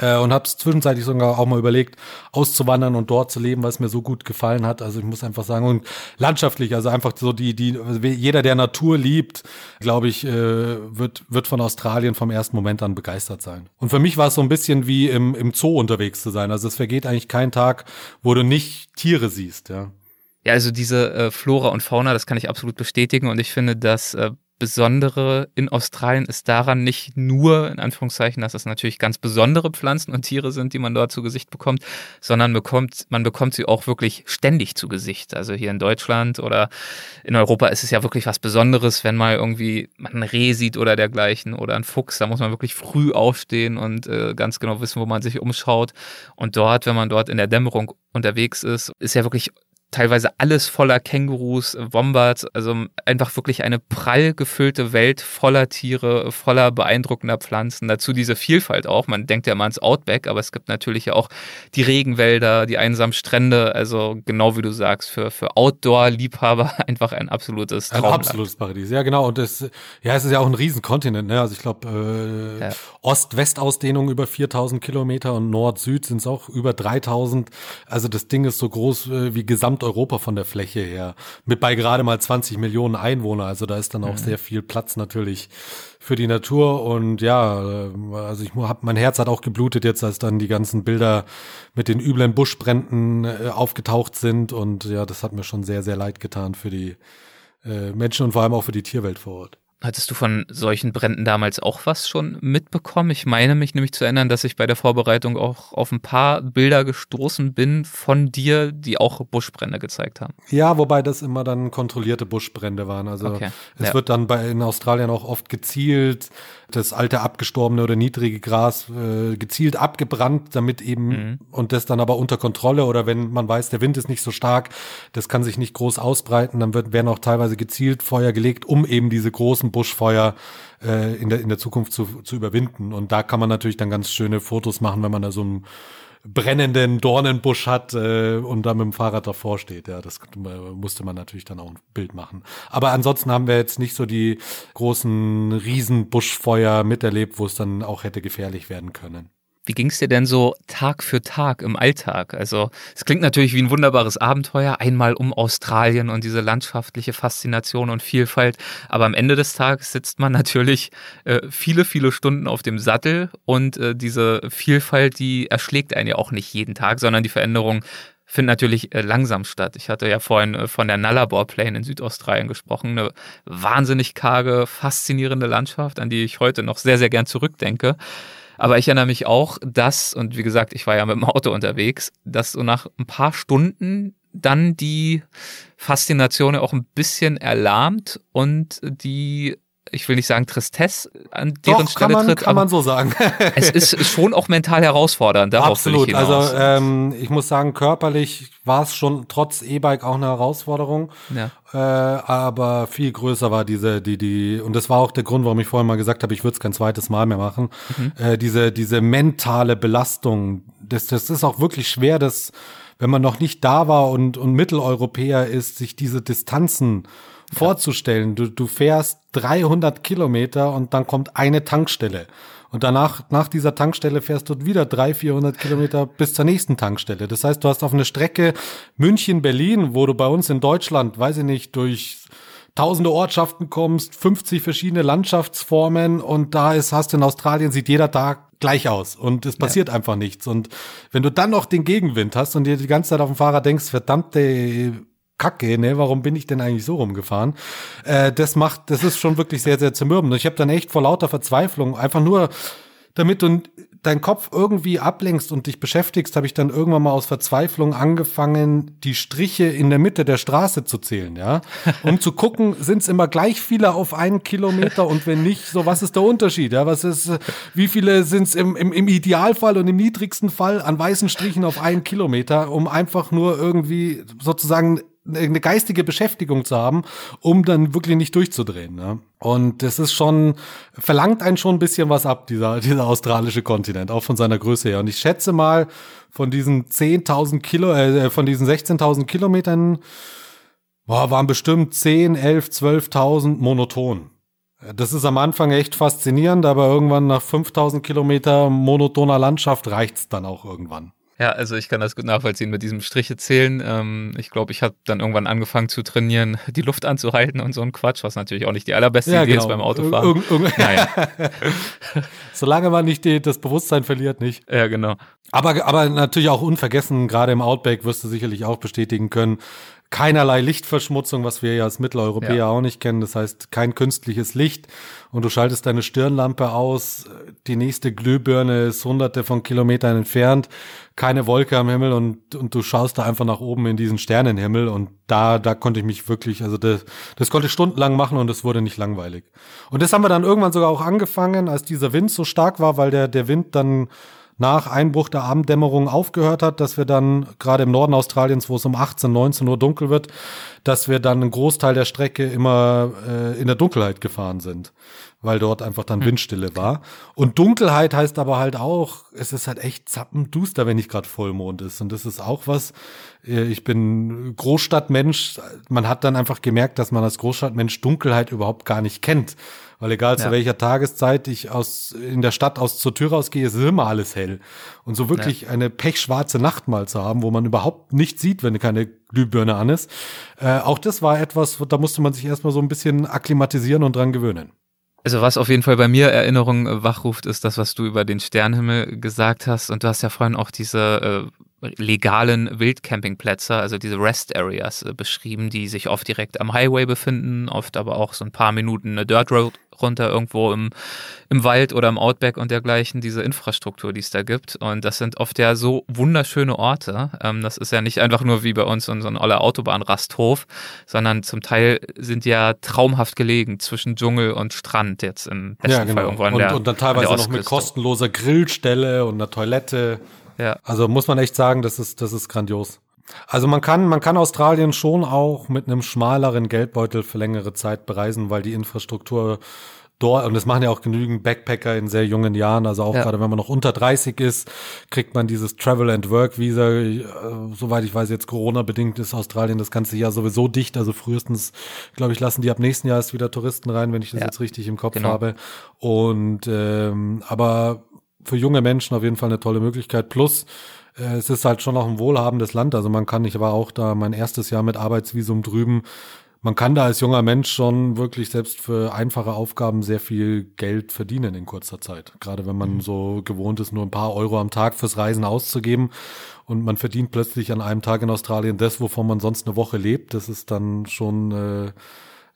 Äh, und habe es zwischenzeitlich sogar auch mal überlegt, auszuwandern und dort zu leben, weil es mir so gut gefallen hat. Also ich muss einfach sagen, und landschaftlich, also einfach so die, die, jeder, der Natur liebt, glaube ich, äh, wird, wird von Australien vom ersten Moment an begeistert sein. Und für mich war es so ein bisschen wie im, im Zoo unterwegs zu sein. Also es vergeht eigentlich kein Tag, wo du nicht Tiere siehst, ja. Ja, also diese äh, Flora und Fauna, das kann ich absolut bestätigen und ich finde, dass äh, Besondere in Australien ist daran nicht nur, in Anführungszeichen, dass es natürlich ganz besondere Pflanzen und Tiere sind, die man dort zu Gesicht bekommt, sondern bekommt, man bekommt sie auch wirklich ständig zu Gesicht. Also hier in Deutschland oder in Europa ist es ja wirklich was Besonderes, wenn mal irgendwie man ein Reh sieht oder dergleichen oder ein Fuchs, da muss man wirklich früh aufstehen und äh, ganz genau wissen, wo man sich umschaut. Und dort, wenn man dort in der Dämmerung unterwegs ist, ist ja wirklich teilweise alles voller Kängurus, Wombats, also einfach wirklich eine prall gefüllte Welt voller Tiere, voller beeindruckender Pflanzen. Dazu diese Vielfalt auch. Man denkt ja immer ans Outback, aber es gibt natürlich auch die Regenwälder, die einsamen Strände. Also genau wie du sagst, für, für Outdoor-Liebhaber einfach ein absolutes Traumland. Ein absolutes Paradies, ja genau. Und das, ja, es ist ja auch ein Riesenkontinent. Ne? Also ich glaube, äh, ja. Ost-West-Ausdehnung über 4000 Kilometer und Nord-Süd sind es auch über 3000. Also das Ding ist so groß äh, wie gesamt Europa von der Fläche her. Mit bei gerade mal 20 Millionen Einwohner. Also da ist dann auch mhm. sehr viel Platz natürlich für die Natur. Und ja, äh, also ich hab, mein Herz hat auch geblutet jetzt, als dann die ganzen Bilder mit den üblen Buschbränden äh, aufgetaucht sind. Und ja, das hat mir schon sehr, sehr leid getan für die äh, Menschen und vor allem auch für die Tierwelt vor Ort. Hattest du von solchen Bränden damals auch was schon mitbekommen? Ich meine mich nämlich zu erinnern, dass ich bei der Vorbereitung auch auf ein paar Bilder gestoßen bin von dir, die auch Buschbrände gezeigt haben. Ja, wobei das immer dann kontrollierte Buschbrände waren. Also okay. es ja. wird dann bei in Australien auch oft gezielt das alte abgestorbene oder niedrige Gras äh, gezielt abgebrannt, damit eben mhm. und das dann aber unter Kontrolle oder wenn man weiß, der Wind ist nicht so stark, das kann sich nicht groß ausbreiten, dann wird, werden auch teilweise gezielt Feuer gelegt, um eben diese großen Buschfeuer äh, in, der, in der Zukunft zu, zu überwinden. Und da kann man natürlich dann ganz schöne Fotos machen, wenn man da so ein brennenden Dornenbusch hat äh, und da mit dem Fahrrad davor steht. Ja, das musste man natürlich dann auch ein Bild machen. Aber ansonsten haben wir jetzt nicht so die großen Riesenbuschfeuer miterlebt, wo es dann auch hätte gefährlich werden können. Wie ging es dir denn so Tag für Tag im Alltag? Also es klingt natürlich wie ein wunderbares Abenteuer, einmal um Australien und diese landschaftliche Faszination und Vielfalt, aber am Ende des Tages sitzt man natürlich äh, viele, viele Stunden auf dem Sattel und äh, diese Vielfalt, die erschlägt einen ja auch nicht jeden Tag, sondern die Veränderung findet natürlich äh, langsam statt. Ich hatte ja vorhin äh, von der Nullarbor Plain in Südaustralien gesprochen, eine wahnsinnig karge, faszinierende Landschaft, an die ich heute noch sehr, sehr gern zurückdenke. Aber ich erinnere mich auch, dass, und wie gesagt, ich war ja mit dem Auto unterwegs, dass so nach ein paar Stunden dann die Faszination auch ein bisschen erlahmt und die ich will nicht sagen Tristesse an deren Doch, Stelle kann man, tritt. Kann man so sagen. es ist schon auch mental herausfordernd. Darauf Absolut. Ich also ähm, ich muss sagen, körperlich war es schon trotz E-Bike auch eine Herausforderung. Ja. Äh, aber viel größer war diese, die, die, und das war auch der Grund, warum ich vorhin mal gesagt habe, ich würde es kein zweites Mal mehr machen. Mhm. Äh, diese, diese mentale Belastung. Das, das ist auch wirklich schwer, das, wenn man noch nicht da war und, und Mitteleuropäer ist, sich diese Distanzen vorzustellen. Du, du fährst 300 Kilometer und dann kommt eine Tankstelle. Und danach, nach dieser Tankstelle fährst du wieder 300, 400 Kilometer bis zur nächsten Tankstelle. Das heißt, du hast auf eine Strecke München-Berlin, wo du bei uns in Deutschland, weiß ich nicht, durch tausende Ortschaften kommst, 50 verschiedene Landschaftsformen und da ist, hast du in Australien, sieht jeder Tag gleich aus und es passiert ja. einfach nichts. Und wenn du dann noch den Gegenwind hast und dir die ganze Zeit auf dem Fahrrad denkst, verdammte Kacke, ne, warum bin ich denn eigentlich so rumgefahren? Äh, das macht, das ist schon wirklich sehr, sehr zermürbend. Ich habe dann echt vor lauter Verzweiflung, einfach nur, damit du deinen Kopf irgendwie ablenkst und dich beschäftigst, habe ich dann irgendwann mal aus Verzweiflung angefangen, die Striche in der Mitte der Straße zu zählen, ja, um zu gucken, sind es immer gleich viele auf einen Kilometer und wenn nicht, so was ist der Unterschied, ja, was ist, wie viele sind es im, im, im Idealfall und im niedrigsten Fall an weißen Strichen auf einen Kilometer, um einfach nur irgendwie sozusagen eine geistige Beschäftigung zu haben, um dann wirklich nicht durchzudrehen. Ne? Und das ist schon, verlangt einen schon ein bisschen was ab, dieser, dieser australische Kontinent, auch von seiner Größe her. Und ich schätze mal, von diesen 10.000 Kilo, äh, von diesen 16.000 Kilometern, boah, waren bestimmt 10, 11, 12.000 monoton. Das ist am Anfang echt faszinierend, aber irgendwann nach 5000 Kilometer monotoner Landschaft reicht's dann auch irgendwann. Ja, also ich kann das gut nachvollziehen mit diesem Striche zählen. Ähm, ich glaube, ich habe dann irgendwann angefangen zu trainieren, die Luft anzuhalten und so ein Quatsch, was natürlich auch nicht die allerbeste ja, Idee genau. ist beim Autofahren. Ir ir naja. Solange man nicht die, das Bewusstsein verliert, nicht. Ja, genau. Aber, aber natürlich auch unvergessen, gerade im Outback wirst du sicherlich auch bestätigen können, keinerlei Lichtverschmutzung, was wir ja als Mitteleuropäer ja. auch nicht kennen. Das heißt, kein künstliches Licht und du schaltest deine Stirnlampe aus. Die nächste Glühbirne ist hunderte von Kilometern entfernt, keine Wolke am Himmel und, und du schaust da einfach nach oben in diesen Sternenhimmel und da, da konnte ich mich wirklich, also das, das konnte ich stundenlang machen und es wurde nicht langweilig. Und das haben wir dann irgendwann sogar auch angefangen, als dieser Wind so stark war, weil der, der Wind dann nach Einbruch der Abenddämmerung aufgehört hat, dass wir dann gerade im Norden Australiens, wo es um 18, 19 Uhr dunkel wird, dass wir dann einen Großteil der Strecke immer äh, in der Dunkelheit gefahren sind, weil dort einfach dann hm. Windstille war. Und Dunkelheit heißt aber halt auch, es ist halt echt zappenduster, wenn nicht gerade Vollmond ist. Und das ist auch was, äh, ich bin Großstadtmensch, man hat dann einfach gemerkt, dass man als Großstadtmensch Dunkelheit überhaupt gar nicht kennt. Weil egal zu ja. welcher Tageszeit ich aus, in der Stadt aus zur Tür rausgehe, ist immer alles hell. Und so wirklich ja. eine pechschwarze Nacht mal zu haben, wo man überhaupt nichts sieht, wenn keine Glühbirne an ist. Äh, auch das war etwas, da musste man sich erstmal so ein bisschen akklimatisieren und dran gewöhnen. Also was auf jeden Fall bei mir Erinnerungen wachruft, ist das, was du über den Sternhimmel gesagt hast. Und du hast ja vorhin auch diese äh, legalen Wildcampingplätze, also diese Rest Areas äh, beschrieben, die sich oft direkt am Highway befinden, oft aber auch so ein paar Minuten eine Dirt Road runter irgendwo im, im Wald oder im Outback und dergleichen, diese Infrastruktur, die es da gibt. Und das sind oft ja so wunderschöne Orte. Ähm, das ist ja nicht einfach nur wie bei uns so ein oller Autobahnrasthof, sondern zum Teil sind ja traumhaft gelegen zwischen Dschungel und Strand jetzt im besten ja, genau. Fall irgendwo an und, der, und dann teilweise noch mit kostenloser Grillstelle und einer Toilette. Ja. Also muss man echt sagen, das ist, das ist grandios. Also man kann, man kann Australien schon auch mit einem schmaleren Geldbeutel für längere Zeit bereisen, weil die Infrastruktur dort, und das machen ja auch genügend Backpacker in sehr jungen Jahren, also auch ja. gerade wenn man noch unter 30 ist, kriegt man dieses Travel and Work Visa. Äh, soweit ich weiß, jetzt Corona-bedingt ist Australien das ganze Jahr sowieso dicht, also frühestens, glaube ich, lassen die ab nächsten Jahr erst wieder Touristen rein, wenn ich das ja. jetzt richtig im Kopf genau. habe. Und ähm, aber für junge Menschen auf jeden Fall eine tolle Möglichkeit. Plus, äh, es ist halt schon noch ein wohlhabendes Land. Also man kann, ich war auch da mein erstes Jahr mit Arbeitsvisum drüben. Man kann da als junger Mensch schon wirklich selbst für einfache Aufgaben sehr viel Geld verdienen in kurzer Zeit. Gerade wenn man mhm. so gewohnt ist, nur ein paar Euro am Tag fürs Reisen auszugeben und man verdient plötzlich an einem Tag in Australien das, wovon man sonst eine Woche lebt. Das ist dann schon äh,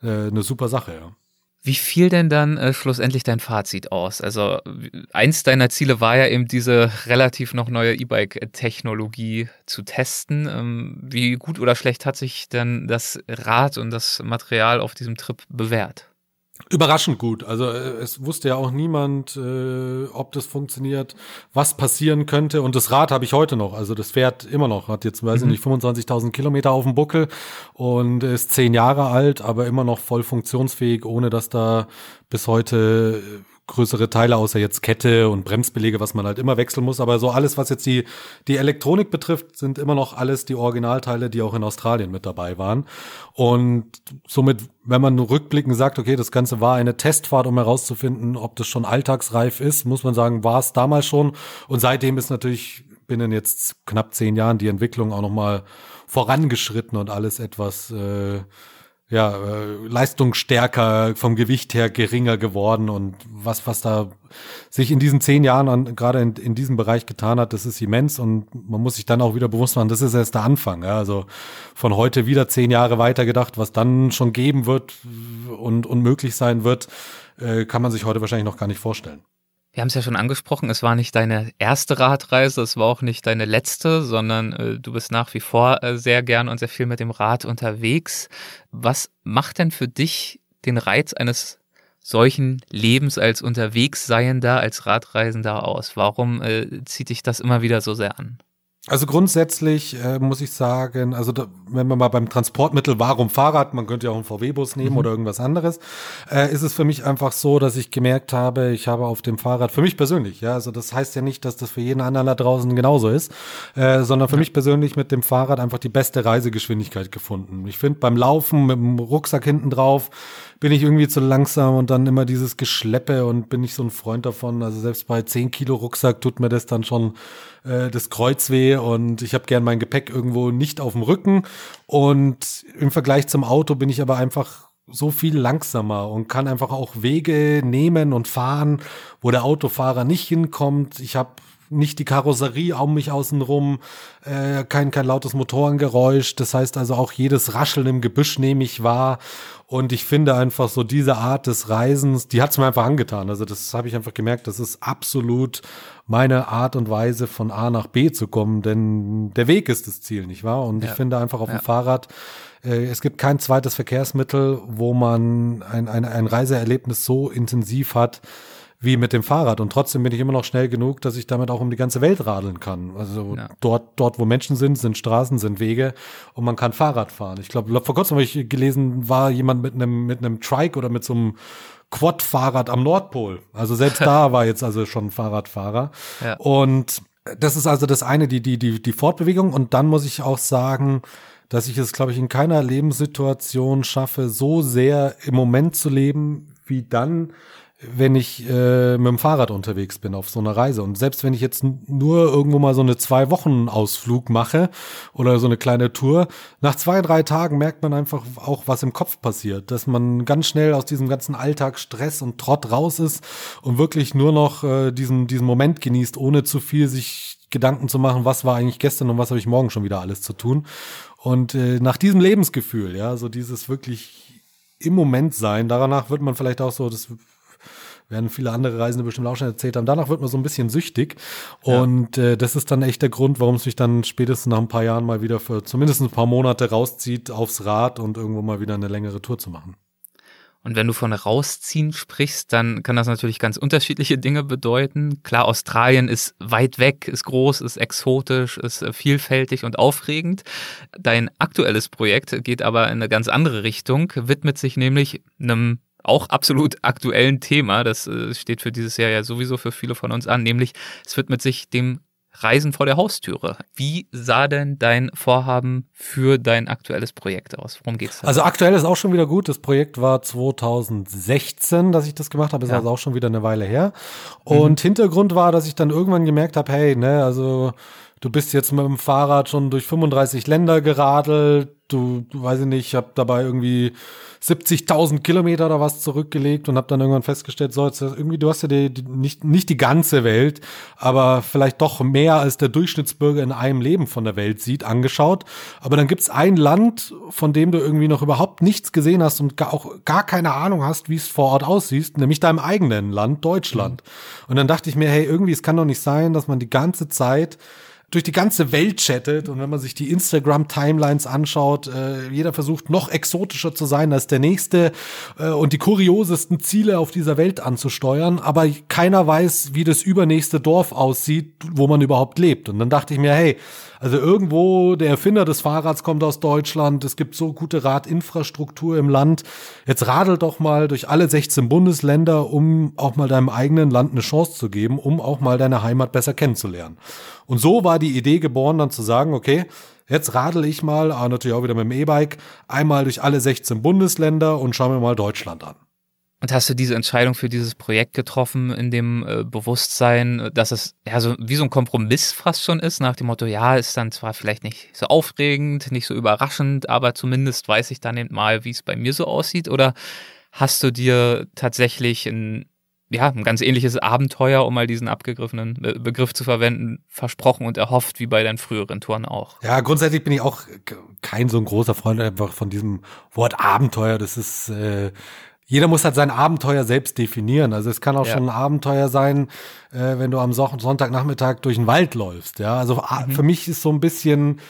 äh, eine super Sache, ja. Wie fiel denn dann äh, schlussendlich dein Fazit aus? Also eins deiner Ziele war ja eben diese relativ noch neue E-Bike-Technologie zu testen. Ähm, wie gut oder schlecht hat sich denn das Rad und das Material auf diesem Trip bewährt? Überraschend gut. Also äh, es wusste ja auch niemand, äh, ob das funktioniert, was passieren könnte. Und das Rad habe ich heute noch. Also das fährt immer noch. Hat jetzt, weiß ich mhm. nicht, 25.000 Kilometer auf dem Buckel und ist zehn Jahre alt, aber immer noch voll funktionsfähig, ohne dass da bis heute größere Teile, außer jetzt Kette und Bremsbelege, was man halt immer wechseln muss. Aber so alles, was jetzt die, die Elektronik betrifft, sind immer noch alles die Originalteile, die auch in Australien mit dabei waren. Und somit, wenn man rückblickend sagt, okay, das Ganze war eine Testfahrt, um herauszufinden, ob das schon alltagsreif ist, muss man sagen, war es damals schon. Und seitdem ist natürlich binnen jetzt knapp zehn Jahren die Entwicklung auch nochmal vorangeschritten und alles etwas äh, ja, äh, leistungsstärker, vom Gewicht her geringer geworden und was, was da sich in diesen zehn Jahren an, gerade in, in diesem Bereich getan hat, das ist immens und man muss sich dann auch wieder bewusst machen, das ist erst der Anfang. Ja? Also von heute wieder zehn Jahre weiter gedacht, was dann schon geben wird und unmöglich sein wird, äh, kann man sich heute wahrscheinlich noch gar nicht vorstellen. Wir haben es ja schon angesprochen, es war nicht deine erste Radreise, es war auch nicht deine letzte, sondern äh, du bist nach wie vor äh, sehr gern und sehr viel mit dem Rad unterwegs. Was macht denn für dich den Reiz eines solchen Lebens als Unterwegsseiender, als Radreisender aus? Warum äh, zieht dich das immer wieder so sehr an? Also grundsätzlich äh, muss ich sagen, also da, wenn man mal beim Transportmittel, warum Fahrrad, man könnte ja auch einen VW-Bus nehmen mhm. oder irgendwas anderes, äh, ist es für mich einfach so, dass ich gemerkt habe, ich habe auf dem Fahrrad, für mich persönlich, ja, also das heißt ja nicht, dass das für jeden anderen da draußen genauso ist, äh, sondern für ja. mich persönlich mit dem Fahrrad einfach die beste Reisegeschwindigkeit gefunden. Ich finde beim Laufen mit dem Rucksack hinten drauf, bin ich irgendwie zu langsam und dann immer dieses Geschleppe und bin ich so ein Freund davon. Also selbst bei 10 Kilo Rucksack tut mir das dann schon äh, das Kreuz weh und ich habe gern mein Gepäck irgendwo nicht auf dem Rücken. Und im Vergleich zum Auto bin ich aber einfach so viel langsamer und kann einfach auch Wege nehmen und fahren, wo der Autofahrer nicht hinkommt. Ich habe nicht die Karosserie um mich außen rum, äh, kein, kein lautes Motorengeräusch. Das heißt also auch jedes Rascheln im Gebüsch nehme ich wahr. Und ich finde einfach so diese Art des Reisens, die hat's mir einfach angetan. Also das habe ich einfach gemerkt, das ist absolut meine Art und Weise von A nach B zu kommen, denn der Weg ist das Ziel, nicht wahr? Und ja. ich finde einfach auf ja. dem Fahrrad, äh, es gibt kein zweites Verkehrsmittel, wo man ein, ein, ein Reiseerlebnis so intensiv hat, wie mit dem Fahrrad. Und trotzdem bin ich immer noch schnell genug, dass ich damit auch um die ganze Welt radeln kann. Also ja. dort, dort, wo Menschen sind, sind Straßen, sind Wege und man kann Fahrrad fahren. Ich glaube, vor kurzem habe ich gelesen, war jemand mit einem, mit einem Trike oder mit so einem Quad-Fahrrad am Nordpol. Also selbst da war jetzt also schon Fahrradfahrer. Ja. Und das ist also das eine, die, die, die, die Fortbewegung. Und dann muss ich auch sagen, dass ich es, glaube ich, in keiner Lebenssituation schaffe, so sehr im Moment zu leben, wie dann, wenn ich äh, mit dem Fahrrad unterwegs bin auf so einer Reise. Und selbst wenn ich jetzt nur irgendwo mal so eine zwei Wochen Ausflug mache oder so eine kleine Tour, nach zwei, drei Tagen merkt man einfach auch, was im Kopf passiert, dass man ganz schnell aus diesem ganzen Alltag Stress und Trott raus ist und wirklich nur noch äh, diesen, diesen Moment genießt, ohne zu viel sich Gedanken zu machen, was war eigentlich gestern und was habe ich morgen schon wieder alles zu tun. Und äh, nach diesem Lebensgefühl, ja, so dieses wirklich im Moment sein, danach wird man vielleicht auch so, das werden viele andere Reisende bestimmt auch schon erzählt haben. Danach wird man so ein bisschen süchtig. Ja. Und äh, das ist dann echt der Grund, warum es mich dann spätestens nach ein paar Jahren mal wieder für zumindest ein paar Monate rauszieht aufs Rad und irgendwo mal wieder eine längere Tour zu machen. Und wenn du von rausziehen sprichst, dann kann das natürlich ganz unterschiedliche Dinge bedeuten. Klar, Australien ist weit weg, ist groß, ist exotisch, ist vielfältig und aufregend. Dein aktuelles Projekt geht aber in eine ganz andere Richtung, widmet sich nämlich einem auch absolut aktuellen Thema. Das äh, steht für dieses Jahr ja sowieso für viele von uns an, nämlich es widmet sich dem Reisen vor der Haustüre. Wie sah denn dein Vorhaben für dein aktuelles Projekt aus? Worum geht's da? Also aktuell ist auch schon wieder gut. Das Projekt war 2016, dass ich das gemacht habe. Ist ja. also auch schon wieder eine Weile her. Und mhm. Hintergrund war, dass ich dann irgendwann gemerkt habe, hey, ne, also du bist jetzt mit dem Fahrrad schon durch 35 Länder geradelt. Du, du weiß ich nicht, ich habe dabei irgendwie 70.000 Kilometer oder was zurückgelegt und habe dann irgendwann festgestellt, so jetzt irgendwie du hast ja die, die, nicht nicht die ganze Welt, aber vielleicht doch mehr als der Durchschnittsbürger in einem Leben von der Welt sieht angeschaut. Aber dann gibt's ein Land, von dem du irgendwie noch überhaupt nichts gesehen hast und gar, auch gar keine Ahnung hast, wie es vor Ort aussieht, nämlich deinem eigenen Land Deutschland. Mhm. Und dann dachte ich mir, hey, irgendwie es kann doch nicht sein, dass man die ganze Zeit durch die ganze Welt chattet und wenn man sich die Instagram-Timelines anschaut, äh, jeder versucht noch exotischer zu sein als der nächste äh, und die kuriosesten Ziele auf dieser Welt anzusteuern, aber keiner weiß, wie das übernächste Dorf aussieht, wo man überhaupt lebt. Und dann dachte ich mir, hey, also irgendwo der Erfinder des Fahrrads kommt aus Deutschland, es gibt so gute Radinfrastruktur im Land. Jetzt radel doch mal durch alle 16 Bundesländer, um auch mal deinem eigenen Land eine Chance zu geben, um auch mal deine Heimat besser kennenzulernen. Und so war die Idee geboren, dann zu sagen, okay, jetzt radel ich mal, aber natürlich auch wieder mit dem E-Bike, einmal durch alle 16 Bundesländer und schau mir mal Deutschland an. Und hast du diese Entscheidung für dieses Projekt getroffen in dem äh, Bewusstsein, dass es ja so wie so ein Kompromiss fast schon ist, nach dem Motto, ja, ist dann zwar vielleicht nicht so aufregend, nicht so überraschend, aber zumindest weiß ich dann eben mal, wie es bei mir so aussieht? Oder hast du dir tatsächlich ein ja, ein ganz ähnliches Abenteuer, um mal diesen abgegriffenen Begriff zu verwenden, versprochen und erhofft, wie bei deinen früheren Touren auch. Ja, grundsätzlich bin ich auch kein so ein großer Freund einfach von diesem Wort Abenteuer. Das ist, äh, jeder muss halt sein Abenteuer selbst definieren. Also es kann auch ja. schon ein Abenteuer sein, äh, wenn du am Sonntagnachmittag durch den Wald läufst. Ja, also mhm. für mich ist so ein bisschen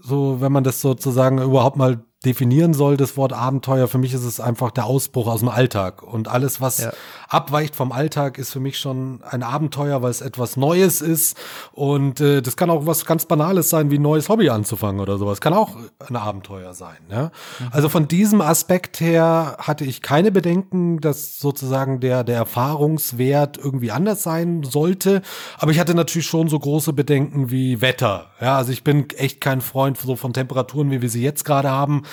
so, wenn man das sozusagen überhaupt mal definieren soll, das Wort Abenteuer, für mich ist es einfach der Ausbruch aus dem Alltag. Und alles, was ja. abweicht vom Alltag, ist für mich schon ein Abenteuer, weil es etwas Neues ist. Und äh, das kann auch was ganz Banales sein, wie ein neues Hobby anzufangen oder sowas. Kann auch ein Abenteuer sein. Ja? Mhm. Also von diesem Aspekt her hatte ich keine Bedenken, dass sozusagen der, der Erfahrungswert irgendwie anders sein sollte. Aber ich hatte natürlich schon so große Bedenken wie Wetter. Ja, also ich bin echt kein Freund so von Temperaturen, wie wir sie jetzt gerade haben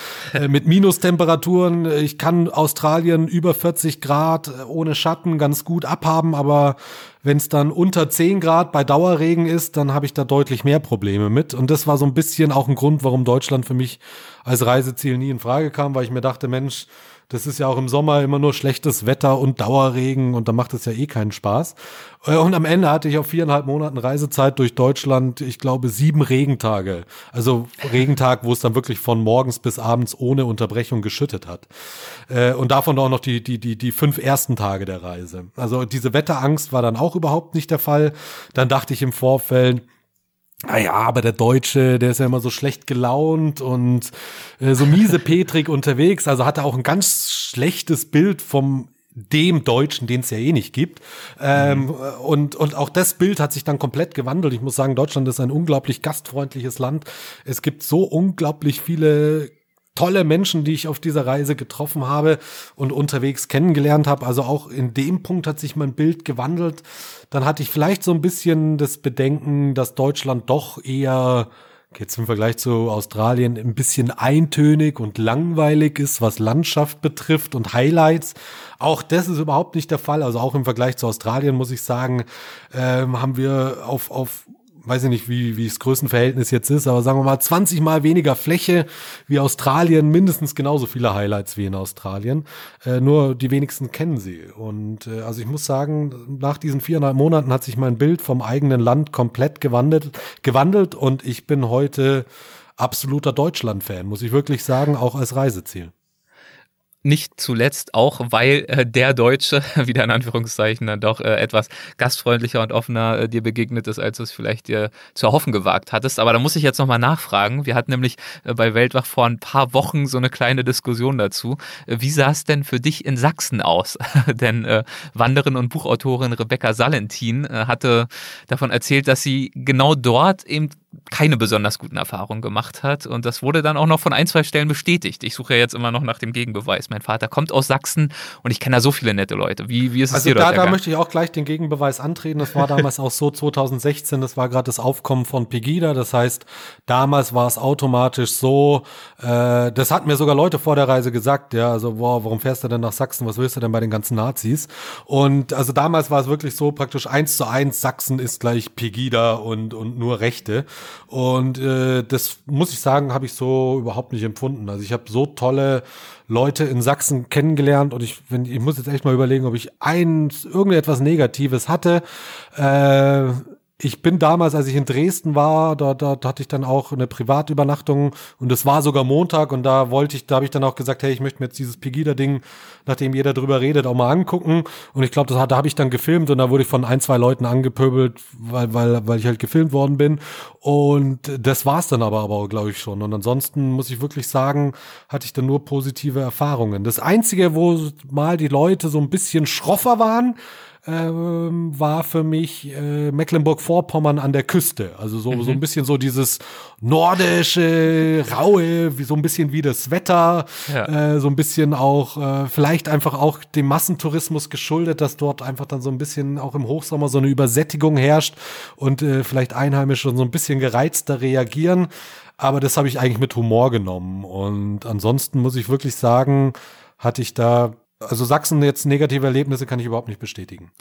mit Minustemperaturen. Ich kann Australien über 40 Grad äh, ohne Schatten ganz gut abhaben, aber wenn es dann unter 10 Grad bei Dauerregen ist, dann habe ich da deutlich mehr Probleme mit. Und das war so ein bisschen auch ein Grund, warum Deutschland für mich als Reiseziel nie in Frage kam, weil ich mir dachte, Mensch, das ist ja auch im Sommer immer nur schlechtes Wetter und Dauerregen und da macht es ja eh keinen Spaß. Äh, und am Ende hatte ich auf viereinhalb Monaten Reisezeit durch Deutschland, ich glaube, sieben Regentage. Also Regentag, wo es dann wirklich von morgens bis abends ohne Unterbrechung geschüttet hat. Äh, und davon auch noch die, die, die, die fünf ersten Tage der Reise. Also diese Wetterangst war dann auch überhaupt nicht der Fall. Dann dachte ich im Vorfeld, naja, ah aber der Deutsche, der ist ja immer so schlecht gelaunt und äh, so miese Petrik unterwegs. Also hat er auch ein ganz schlechtes Bild vom dem Deutschen, den es ja eh nicht gibt. Ähm, mhm. und, und auch das Bild hat sich dann komplett gewandelt. Ich muss sagen, Deutschland ist ein unglaublich gastfreundliches Land. Es gibt so unglaublich viele tolle Menschen, die ich auf dieser Reise getroffen habe und unterwegs kennengelernt habe. Also auch in dem Punkt hat sich mein Bild gewandelt. Dann hatte ich vielleicht so ein bisschen das Bedenken, dass Deutschland doch eher jetzt im Vergleich zu Australien ein bisschen eintönig und langweilig ist, was Landschaft betrifft und Highlights. Auch das ist überhaupt nicht der Fall. Also auch im Vergleich zu Australien muss ich sagen, ähm, haben wir auf, auf weiß ich nicht, wie, wie das Größenverhältnis jetzt ist, aber sagen wir mal 20 mal weniger Fläche wie Australien, mindestens genauso viele Highlights wie in Australien. Äh, nur die wenigsten kennen sie. Und äh, also ich muss sagen, nach diesen viereinhalb Monaten hat sich mein Bild vom eigenen Land komplett gewandelt, gewandelt und ich bin heute absoluter Deutschland-Fan, muss ich wirklich sagen, auch als Reiseziel. Nicht zuletzt auch, weil äh, der Deutsche, wieder in Anführungszeichen, dann doch äh, etwas gastfreundlicher und offener äh, dir begegnet ist, als du es vielleicht dir zu erhoffen gewagt hattest. Aber da muss ich jetzt nochmal nachfragen. Wir hatten nämlich äh, bei Weltwach vor ein paar Wochen so eine kleine Diskussion dazu. Äh, wie sah es denn für dich in Sachsen aus? denn äh, Wanderin und Buchautorin Rebecca Salentin äh, hatte davon erzählt, dass sie genau dort eben keine besonders guten Erfahrungen gemacht hat. Und das wurde dann auch noch von ein, zwei Stellen bestätigt. Ich suche ja jetzt immer noch nach dem Gegenbeweis. Mein Vater kommt aus Sachsen und ich kenne da so viele nette Leute. Wie, wie ist es also dir da, da möchte ich auch gleich den Gegenbeweis antreten. Das war damals auch so 2016. Das war gerade das Aufkommen von Pegida. Das heißt, damals war es automatisch so, äh, das hatten mir sogar Leute vor der Reise gesagt, ja, also, boah, warum fährst du denn nach Sachsen? Was willst du denn bei den ganzen Nazis? Und also damals war es wirklich so praktisch eins zu eins, Sachsen ist gleich Pegida und, und nur Rechte. Und äh, das muss ich sagen, habe ich so überhaupt nicht empfunden. Also ich habe so tolle Leute in Sachsen kennengelernt und ich, wenn, ich muss jetzt echt mal überlegen, ob ich ein irgendetwas Negatives hatte. Äh, ich bin damals, als ich in Dresden war, da, da, hatte ich dann auch eine Privatübernachtung und es war sogar Montag und da wollte ich, da habe ich dann auch gesagt, hey, ich möchte mir jetzt dieses Pegida-Ding, nachdem jeder drüber redet, auch mal angucken. Und ich glaube, da habe ich dann gefilmt und da wurde ich von ein, zwei Leuten angepöbelt, weil, weil, weil ich halt gefilmt worden bin. Und das war's dann aber, aber glaube ich schon. Und ansonsten muss ich wirklich sagen, hatte ich dann nur positive Erfahrungen. Das Einzige, wo mal die Leute so ein bisschen schroffer waren, ähm, war für mich äh, Mecklenburg-Vorpommern an der Küste. Also so, mhm. so ein bisschen so dieses nordische, raue, wie so ein bisschen wie das Wetter, ja. äh, so ein bisschen auch, äh, vielleicht einfach auch dem Massentourismus geschuldet, dass dort einfach dann so ein bisschen auch im Hochsommer so eine Übersättigung herrscht und äh, vielleicht Einheimische so ein bisschen gereizter reagieren. Aber das habe ich eigentlich mit Humor genommen. Und ansonsten muss ich wirklich sagen, hatte ich da also Sachsen jetzt negative Erlebnisse kann ich überhaupt nicht bestätigen.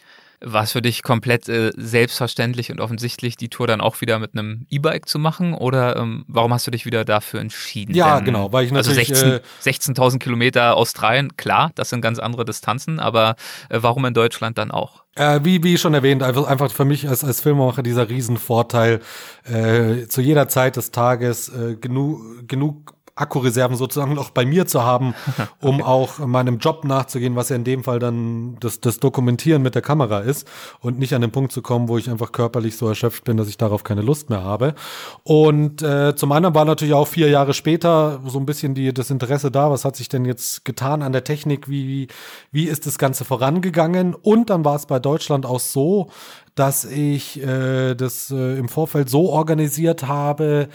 War es für dich komplett äh, selbstverständlich und offensichtlich, die Tour dann auch wieder mit einem E-Bike zu machen? Oder ähm, warum hast du dich wieder dafür entschieden? Ja, Denn, genau, weil ich also natürlich. Also 16.000 16 Kilometer Australien, klar, das sind ganz andere Distanzen, aber äh, warum in Deutschland dann auch? Äh, wie, wie schon erwähnt, einfach, einfach für mich als, als Filmemacher dieser Riesenvorteil, äh, zu jeder Zeit des Tages äh, genug, genug Akkureserven sozusagen noch bei mir zu haben, um okay. auch meinem Job nachzugehen, was ja in dem Fall dann das, das Dokumentieren mit der Kamera ist und nicht an den Punkt zu kommen, wo ich einfach körperlich so erschöpft bin, dass ich darauf keine Lust mehr habe. Und äh, zum anderen war natürlich auch vier Jahre später so ein bisschen die, das Interesse da, was hat sich denn jetzt getan an der Technik, wie, wie ist das Ganze vorangegangen? Und dann war es bei Deutschland auch so, dass ich äh, das äh, im Vorfeld so organisiert habe,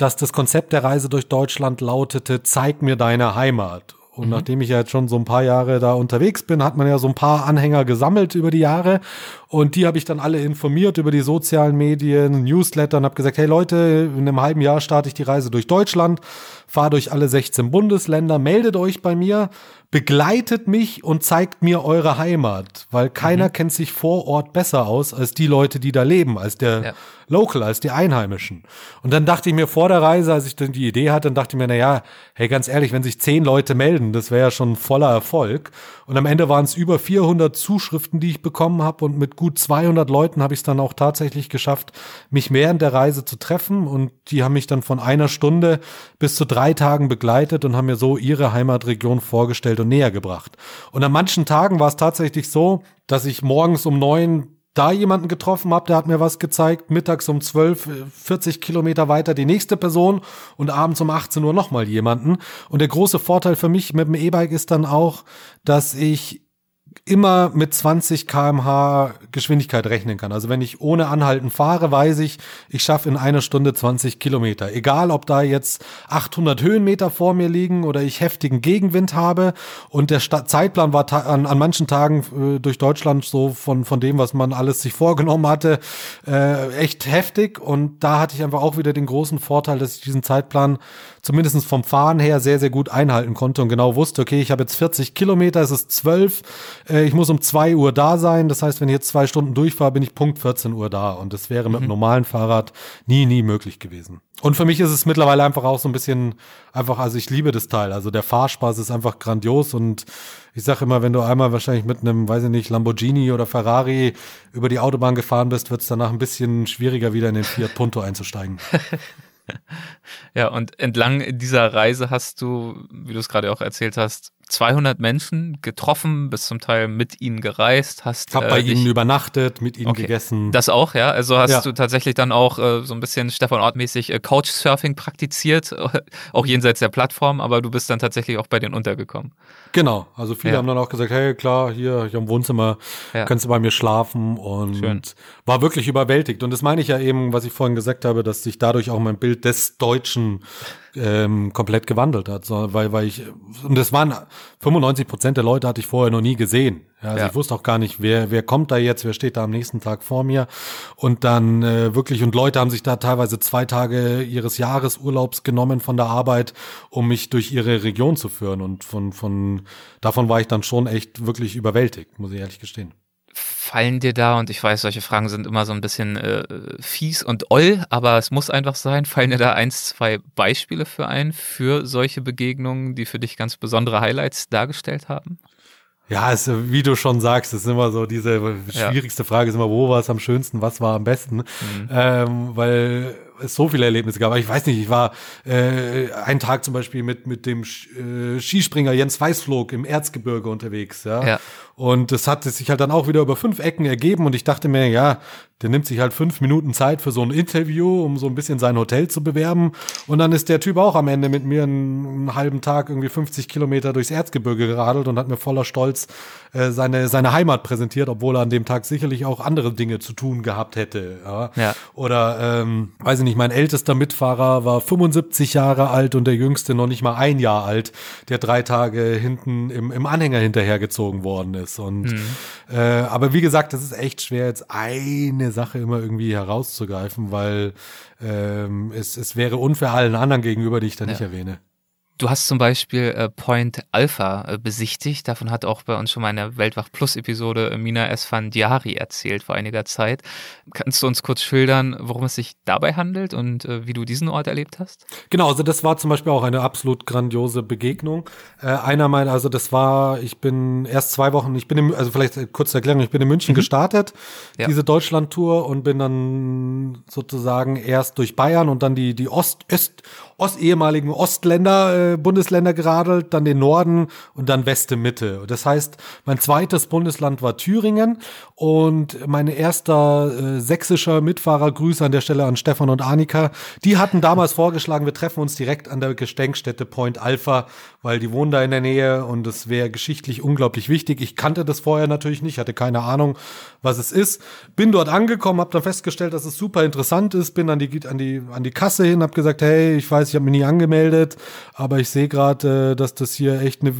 dass das Konzept der Reise durch Deutschland lautete, zeig mir deine Heimat. Und mhm. nachdem ich ja jetzt schon so ein paar Jahre da unterwegs bin, hat man ja so ein paar Anhänger gesammelt über die Jahre. Und die habe ich dann alle informiert über die sozialen Medien, Newsletter und habe gesagt, hey Leute, in einem halben Jahr starte ich die Reise durch Deutschland, fahre durch alle 16 Bundesländer, meldet euch bei mir begleitet mich und zeigt mir eure Heimat, weil keiner mhm. kennt sich vor Ort besser aus als die Leute, die da leben, als der ja. Local, als die Einheimischen. Und dann dachte ich mir vor der Reise, als ich dann die Idee hatte, dann dachte ich mir, na ja, hey, ganz ehrlich, wenn sich zehn Leute melden, das wäre ja schon voller Erfolg. Und am Ende waren es über 400 Zuschriften, die ich bekommen habe und mit gut 200 Leuten habe ich es dann auch tatsächlich geschafft, mich während der Reise zu treffen und die haben mich dann von einer Stunde bis zu drei Tagen begleitet und haben mir so ihre Heimatregion vorgestellt und näher gebracht. Und an manchen Tagen war es tatsächlich so, dass ich morgens um neun da jemanden getroffen habe, der hat mir was gezeigt, mittags um 12, 40 äh, Kilometer weiter die nächste Person und abends um 18 Uhr nochmal jemanden. Und der große Vorteil für mich mit dem E-Bike ist dann auch, dass ich immer mit 20 kmh Geschwindigkeit rechnen kann. Also wenn ich ohne Anhalten fahre, weiß ich, ich schaffe in einer Stunde 20 Kilometer. Egal, ob da jetzt 800 Höhenmeter vor mir liegen oder ich heftigen Gegenwind habe. Und der Sta Zeitplan war an, an manchen Tagen äh, durch Deutschland so von, von dem, was man alles sich vorgenommen hatte, äh, echt heftig. Und da hatte ich einfach auch wieder den großen Vorteil, dass ich diesen Zeitplan zumindest vom Fahren her sehr, sehr gut einhalten konnte und genau wusste, okay, ich habe jetzt 40 Kilometer, es ist 12, äh, ich muss um 2 Uhr da sein. Das heißt, wenn ich jetzt zwei Stunden durchfahre, bin ich Punkt 14 Uhr da. Und das wäre mit mhm. einem normalen Fahrrad nie, nie möglich gewesen. Und für mich ist es mittlerweile einfach auch so ein bisschen einfach, also ich liebe das Teil. Also der Fahrspaß ist einfach grandios und ich sage immer, wenn du einmal wahrscheinlich mit einem, weiß ich nicht, Lamborghini oder Ferrari über die Autobahn gefahren bist, wird es danach ein bisschen schwieriger, wieder in den Fiat Punto einzusteigen. ja, und entlang dieser Reise hast du, wie du es gerade auch erzählt hast, 200 Menschen getroffen, bist zum Teil mit ihnen gereist, hast hab äh, bei ihnen übernachtet, mit ihnen okay. gegessen. Das auch, ja. Also hast ja. du tatsächlich dann auch äh, so ein bisschen Stefan Ort-mäßig äh, Couchsurfing praktiziert, auch jenseits der Plattform, aber du bist dann tatsächlich auch bei denen untergekommen. Genau. Also viele ja. haben dann auch gesagt, hey, klar, hier, hier im Wohnzimmer ja. kannst du bei mir schlafen und Schön. war wirklich überwältigt. Und das meine ich ja eben, was ich vorhin gesagt habe, dass sich dadurch auch mein Bild des Deutschen ähm, komplett gewandelt hat, so, weil, weil ich, und das waren 95 Prozent der Leute hatte ich vorher noch nie gesehen. Ja, also ja. ich wusste auch gar nicht, wer, wer kommt da jetzt, wer steht da am nächsten Tag vor mir. Und dann äh, wirklich, und Leute haben sich da teilweise zwei Tage ihres Jahresurlaubs genommen von der Arbeit, um mich durch ihre Region zu führen. Und von, von davon war ich dann schon echt wirklich überwältigt, muss ich ehrlich gestehen fallen dir da, und ich weiß, solche Fragen sind immer so ein bisschen äh, fies und oll, aber es muss einfach sein, fallen dir da eins, zwei Beispiele für ein, für solche Begegnungen, die für dich ganz besondere Highlights dargestellt haben? Ja, es, wie du schon sagst, es ist immer so, diese schwierigste ja. Frage ist immer, wo war es am schönsten, was war am besten? Mhm. Ähm, weil es so viele Erlebnisse gab. Aber ich weiß nicht, ich war äh, einen Tag zum Beispiel mit, mit dem äh, Skispringer Jens Weißflog im Erzgebirge unterwegs, ja. ja. Und das hat sich halt dann auch wieder über fünf Ecken ergeben und ich dachte mir, ja, der nimmt sich halt fünf Minuten Zeit für so ein Interview, um so ein bisschen sein Hotel zu bewerben. Und dann ist der Typ auch am Ende mit mir einen, einen halben Tag irgendwie 50 Kilometer durchs Erzgebirge geradelt und hat mir voller Stolz äh, seine, seine Heimat präsentiert, obwohl er an dem Tag sicherlich auch andere Dinge zu tun gehabt hätte. Ja. ja. Oder, ähm, weiß ich nicht, mein ältester Mitfahrer war 75 Jahre alt und der jüngste noch nicht mal ein Jahr alt, der drei Tage hinten im, im Anhänger hinterhergezogen worden ist. Und mhm. äh, aber wie gesagt, das ist echt schwer, jetzt eine Sache immer irgendwie herauszugreifen, weil ähm, es, es wäre unfair allen anderen gegenüber, die ich da ja. nicht erwähne. Du hast zum Beispiel äh, Point Alpha äh, besichtigt. Davon hat auch bei uns schon mal in der Weltwach Plus Episode äh, Mina Esfandiari erzählt vor einiger Zeit. Kannst du uns kurz schildern, worum es sich dabei handelt und äh, wie du diesen Ort erlebt hast? Genau, also das war zum Beispiel auch eine absolut grandiose Begegnung. Äh, einer meiner, also das war, ich bin erst zwei Wochen, ich bin im, also vielleicht kurz Erklärung, ich bin in München mhm. gestartet, ja. diese Deutschland-Tour und bin dann sozusagen erst durch Bayern und dann die, die Ost, Öst, Ost, ehemaligen Ostländer, äh, Bundesländer geradelt, dann den Norden und dann Weste Mitte. Das heißt, mein zweites Bundesland war Thüringen und mein erster äh, sächsischer Mitfahrer, Grüße an der Stelle an Stefan und Annika, die hatten damals vorgeschlagen, wir treffen uns direkt an der Gedenkstätte Point Alpha, weil die wohnen da in der Nähe und es wäre geschichtlich unglaublich wichtig. Ich kannte das vorher natürlich nicht, hatte keine Ahnung, was es ist. Bin dort angekommen, habe dann festgestellt, dass es super interessant ist, bin an die, an die, an die Kasse hin, habe gesagt, hey, ich weiß ich habe mich nie angemeldet, aber ich sehe gerade, äh, dass das hier echt eine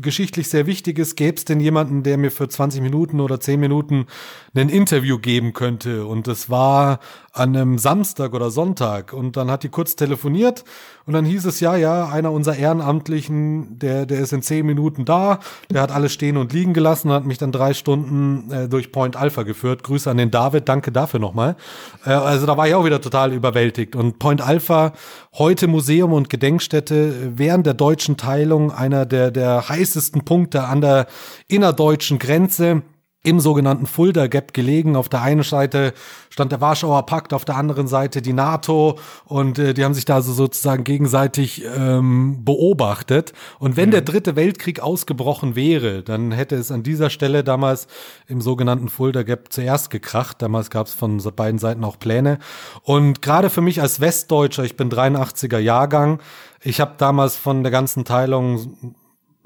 geschichtlich sehr wichtig ist, gäbe es denn jemanden, der mir für 20 Minuten oder 10 Minuten ein Interview geben könnte. Und das war an einem Samstag oder Sonntag. Und dann hat die kurz telefoniert und dann hieß es, ja, ja, einer unserer Ehrenamtlichen, der, der ist in 10 Minuten da, der hat alles stehen und liegen gelassen und hat mich dann drei Stunden äh, durch Point Alpha geführt. Grüße an den David, danke dafür nochmal. Äh, also da war ich auch wieder total überwältigt. Und Point Alpha, heute Museum und Gedenkstätte, während der deutschen Teilung einer der, der heißesten Punkte an der innerdeutschen Grenze im sogenannten Fulda Gap gelegen. Auf der einen Seite stand der Warschauer Pakt, auf der anderen Seite die NATO und äh, die haben sich da also sozusagen gegenseitig ähm, beobachtet. Und wenn mhm. der dritte Weltkrieg ausgebrochen wäre, dann hätte es an dieser Stelle damals im sogenannten Fulda Gap zuerst gekracht. Damals gab es von beiden Seiten auch Pläne. Und gerade für mich als Westdeutscher, ich bin 83er Jahrgang, ich habe damals von der ganzen Teilung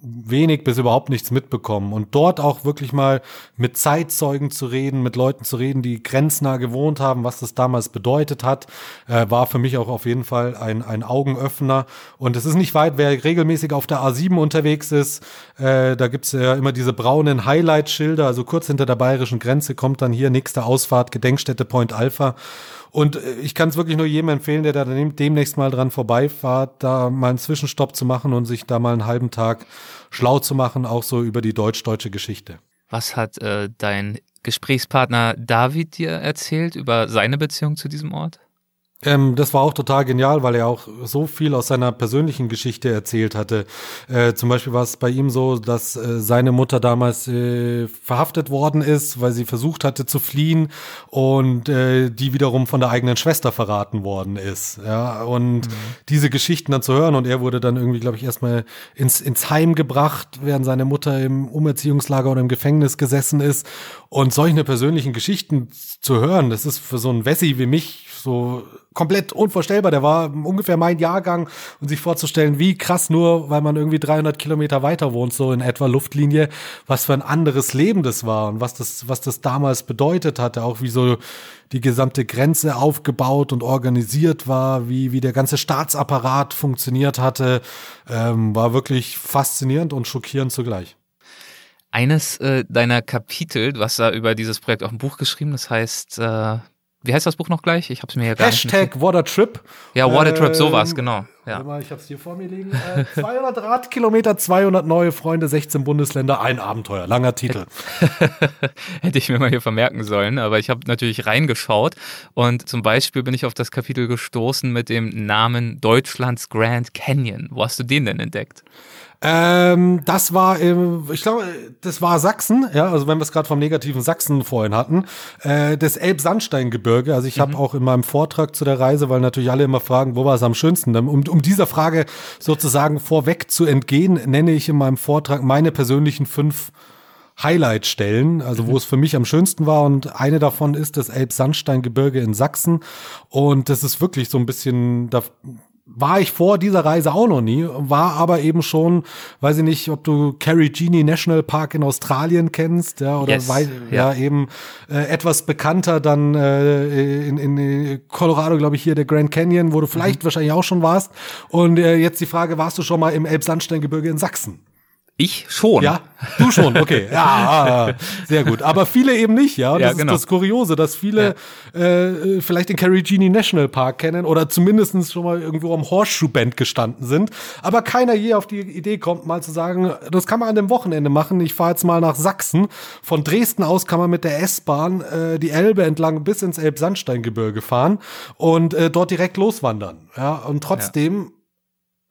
wenig bis überhaupt nichts mitbekommen. Und dort auch wirklich mal mit Zeitzeugen zu reden, mit Leuten zu reden, die grenznah gewohnt haben, was das damals bedeutet hat, äh, war für mich auch auf jeden Fall ein, ein Augenöffner. Und es ist nicht weit, wer regelmäßig auf der A7 unterwegs ist, äh, da gibt's ja immer diese braunen Highlight-Schilder, also kurz hinter der bayerischen Grenze kommt dann hier nächste Ausfahrt, Gedenkstätte Point Alpha. Und äh, ich kann es wirklich nur jedem empfehlen, der da demnächst mal dran vorbeifahrt, da mal einen Zwischenstopp zu machen und sich da mal einen halben Tag schlau zu machen, auch so über die deutsch-deutsche Geschichte. Was hat äh, dein Gesprächspartner David dir erzählt über seine Beziehung zu diesem Ort? Ähm, das war auch total genial, weil er auch so viel aus seiner persönlichen Geschichte erzählt hatte. Äh, zum Beispiel war es bei ihm so, dass äh, seine Mutter damals äh, verhaftet worden ist, weil sie versucht hatte zu fliehen und äh, die wiederum von der eigenen Schwester verraten worden ist. Ja, und mhm. diese Geschichten dann zu hören und er wurde dann irgendwie, glaube ich, erstmal ins, ins Heim gebracht, während seine Mutter im Umerziehungslager oder im Gefängnis gesessen ist. Und solche persönlichen Geschichten zu hören, das ist für so einen Wessi wie mich so komplett unvorstellbar. Der war ungefähr mein Jahrgang und sich vorzustellen, wie krass nur, weil man irgendwie 300 Kilometer weiter wohnt, so in etwa Luftlinie, was für ein anderes Leben das war und was das, was das damals bedeutet hatte, auch wie so die gesamte Grenze aufgebaut und organisiert war, wie, wie der ganze Staatsapparat funktioniert hatte, ähm, war wirklich faszinierend und schockierend zugleich. Eines äh, deiner Kapitel, du hast da über dieses Projekt auch ein Buch geschrieben, das heißt äh, wie heißt das Buch noch gleich? Ich habe es mir hier gar Hashtag nicht. Watertrip. Ja, Watertrip, ähm, sowas, genau. Ja. Mal, ich habe es hier vor mir liegen. Äh, 200 Radkilometer, 200 neue Freunde, 16 Bundesländer, ein Abenteuer. Langer Titel. Hätte ich mir mal hier vermerken sollen, aber ich habe natürlich reingeschaut und zum Beispiel bin ich auf das Kapitel gestoßen mit dem Namen Deutschlands Grand Canyon. Wo hast du den denn entdeckt? Ähm, das war, im, ich glaube, das war Sachsen, ja, also wenn wir es gerade vom negativen Sachsen vorhin hatten, äh, das Elbsandsteingebirge. Also ich mhm. habe auch in meinem Vortrag zu der Reise, weil natürlich alle immer fragen, wo war es am schönsten? Um, um dieser Frage sozusagen vorweg zu entgehen, nenne ich in meinem Vortrag meine persönlichen fünf Highlight-Stellen, also wo mhm. es für mich am schönsten war. Und eine davon ist das Elbsandsteingebirge in Sachsen. Und das ist wirklich so ein bisschen, da war ich vor dieser Reise auch noch nie, war aber eben schon, weiß ich nicht, ob du Carrie Genie National Park in Australien kennst, ja, oder yes, weil, ja. ja. eben äh, etwas bekannter dann äh, in, in Colorado, glaube ich, hier der Grand Canyon, wo du vielleicht mhm. wahrscheinlich auch schon warst. Und äh, jetzt die Frage, warst du schon mal im Elbsandsteingebirge in Sachsen? Ich schon. Ja, du schon, okay. Ja, ah, sehr gut. Aber viele eben nicht, ja. Und das ja, genau. ist das Kuriose, dass viele ja. äh, vielleicht den Carigini National Park kennen oder zumindest schon mal irgendwo am Horseshoe Band gestanden sind. Aber keiner je auf die Idee kommt, mal zu sagen, das kann man an dem Wochenende machen. Ich fahre jetzt mal nach Sachsen. Von Dresden aus kann man mit der S-Bahn äh, die Elbe entlang bis ins Elbsandsteingebirge fahren und äh, dort direkt loswandern. Ja, und trotzdem ja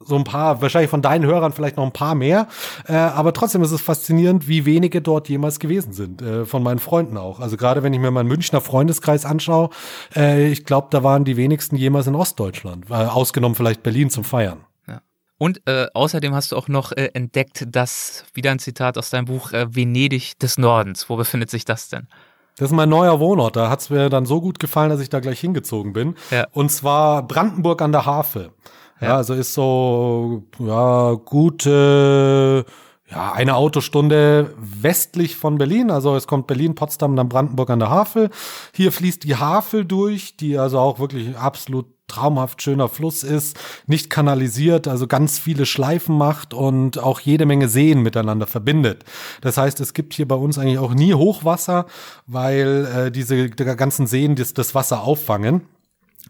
so ein paar, wahrscheinlich von deinen Hörern vielleicht noch ein paar mehr, äh, aber trotzdem ist es faszinierend, wie wenige dort jemals gewesen sind, äh, von meinen Freunden auch. Also gerade wenn ich mir meinen Münchner Freundeskreis anschaue, äh, ich glaube, da waren die wenigsten jemals in Ostdeutschland, äh, ausgenommen vielleicht Berlin zum Feiern. Ja. Und äh, außerdem hast du auch noch äh, entdeckt, dass, wieder ein Zitat aus deinem Buch, Venedig des Nordens. Wo befindet sich das denn? Das ist mein neuer Wohnort. Da hat es mir dann so gut gefallen, dass ich da gleich hingezogen bin. Ja. Und zwar Brandenburg an der Havel. Ja, also ist so, ja, gute, ja, eine Autostunde westlich von Berlin. Also es kommt Berlin, Potsdam, dann Brandenburg an der Havel. Hier fließt die Havel durch, die also auch wirklich absolut traumhaft schöner Fluss ist, nicht kanalisiert, also ganz viele Schleifen macht und auch jede Menge Seen miteinander verbindet. Das heißt, es gibt hier bei uns eigentlich auch nie Hochwasser, weil äh, diese die ganzen Seen das, das Wasser auffangen.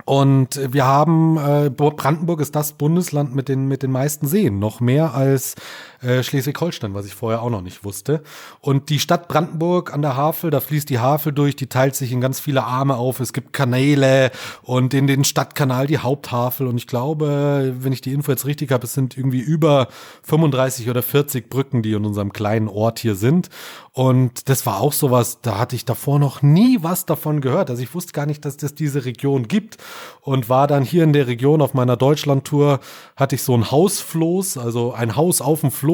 Und wir haben, äh, Brandenburg ist das Bundesland mit den, mit den meisten Seen, noch mehr als äh, Schleswig-Holstein, was ich vorher auch noch nicht wusste. Und die Stadt Brandenburg an der Havel, da fließt die Havel durch, die teilt sich in ganz viele Arme auf. Es gibt Kanäle und in den Stadtkanal die Haupthavel. Und ich glaube, wenn ich die Info jetzt richtig habe, es sind irgendwie über 35 oder 40 Brücken, die in unserem kleinen Ort hier sind. Und das war auch sowas, da hatte ich davor noch nie was davon gehört. Also ich wusste gar nicht, dass das diese Region gibt und war dann hier in der Region auf meiner Deutschlandtour, hatte ich so ein Hausfloß, also ein Haus auf dem Floß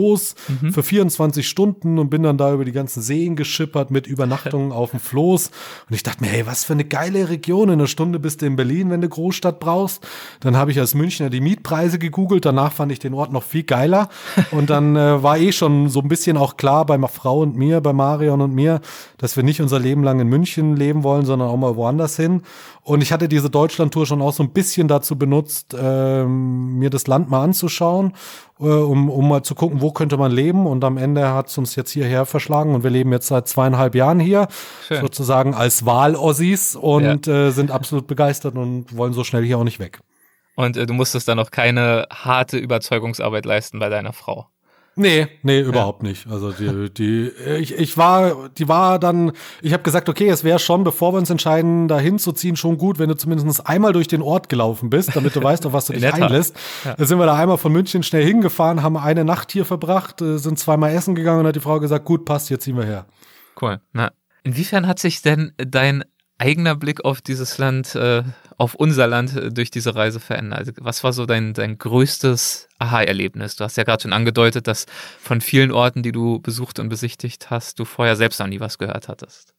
mhm. für 24 Stunden und bin dann da über die ganzen Seen geschippert mit Übernachtungen auf dem Floß. Und ich dachte mir, hey, was für eine geile Region. In einer Stunde bist du in Berlin, wenn du Großstadt brauchst. Dann habe ich als Münchner die Mietpreise gegoogelt. Danach fand ich den Ort noch viel geiler. Und dann äh, war eh schon so ein bisschen auch klar bei meiner Frau und mir, bei Marion und mir, dass wir nicht unser Leben lang in München leben wollen, sondern auch mal woanders hin. Und ich hatte diese Deutschlandtour schon auch so ein bisschen dazu benutzt, ähm, mir das Land mal anzuschauen, äh, um, um mal zu gucken, wo könnte man leben. Und am Ende hat es uns jetzt hierher verschlagen und wir leben jetzt seit zweieinhalb Jahren hier, Schön. sozusagen als Wahl-Ossis und ja. äh, sind absolut begeistert und wollen so schnell hier auch nicht weg. Und äh, du musstest dann auch keine harte Überzeugungsarbeit leisten bei deiner Frau. Nee, nee, überhaupt ja. nicht. Also die, die, ich, ich war, die war dann, ich habe gesagt, okay, es wäre schon, bevor wir uns entscheiden, da hinzuziehen, schon gut, wenn du zumindest einmal durch den Ort gelaufen bist, damit du weißt, auf was du dich einlässt. Ja. Da sind wir da einmal von München schnell hingefahren, haben eine Nacht hier verbracht, äh, sind zweimal essen gegangen und hat die Frau gesagt, gut, passt, jetzt ziehen wir her. Cool. Na, inwiefern hat sich denn dein eigener Blick auf dieses Land äh, auf unser Land äh, durch diese Reise verändert? Also, was war so dein, dein größtes Aha-Erlebnis? Du hast ja gerade schon angedeutet, dass von vielen Orten, die du besucht und besichtigt hast, du vorher selbst noch nie was gehört hattest.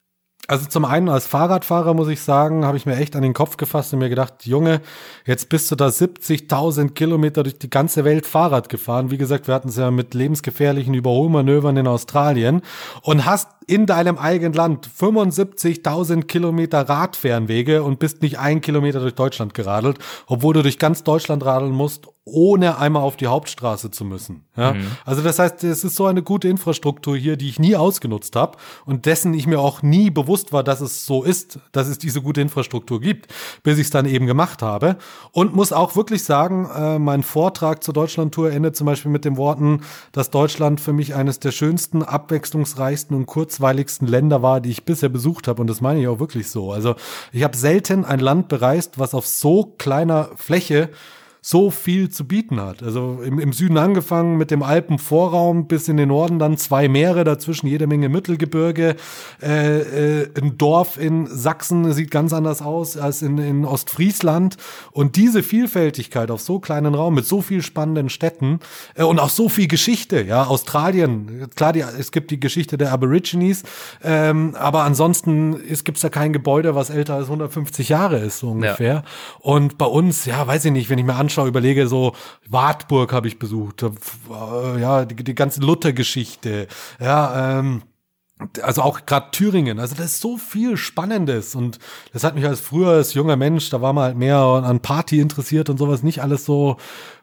Also zum einen als Fahrradfahrer muss ich sagen, habe ich mir echt an den Kopf gefasst und mir gedacht, Junge, jetzt bist du da 70.000 Kilometer durch die ganze Welt Fahrrad gefahren. Wie gesagt, wir hatten es ja mit lebensgefährlichen Überholmanövern in Australien und hast in deinem eigenen Land 75.000 Kilometer Radfernwege und bist nicht ein Kilometer durch Deutschland geradelt, obwohl du durch ganz Deutschland radeln musst, ohne einmal auf die Hauptstraße zu müssen. Ja? Mhm. Also das heißt, es ist so eine gute Infrastruktur hier, die ich nie ausgenutzt habe und dessen ich mir auch nie bewusst war, dass es so ist, dass es diese gute Infrastruktur gibt, bis ich es dann eben gemacht habe. Und muss auch wirklich sagen, äh, mein Vortrag zur Deutschlandtour endet zum Beispiel mit den Worten, dass Deutschland für mich eines der schönsten, abwechslungsreichsten und kurzweiligsten Länder war, die ich bisher besucht habe. Und das meine ich auch wirklich so. Also ich habe selten ein Land bereist, was auf so kleiner Fläche so viel zu bieten hat. Also im, im Süden angefangen mit dem Alpenvorraum bis in den Norden dann zwei Meere, dazwischen jede Menge Mittelgebirge. Äh, äh, ein Dorf in Sachsen sieht ganz anders aus als in, in Ostfriesland. Und diese Vielfältigkeit auf so kleinen Raum mit so viel spannenden Städten äh, und auch so viel Geschichte. Ja, Australien, klar, die, es gibt die Geschichte der Aborigines, ähm, aber ansonsten gibt es da kein Gebäude, was älter als 150 Jahre ist, so ungefähr. Ja. Und bei uns, ja, weiß ich nicht, wenn ich mir anschaue, anschaue, überlege so, Wartburg habe ich besucht, äh, ja, die, die ganze Luther-Geschichte, ja, ähm, also auch gerade Thüringen, also das ist so viel Spannendes und das hat mich als früher als junger Mensch, da war man halt mehr an Party interessiert und sowas, nicht alles so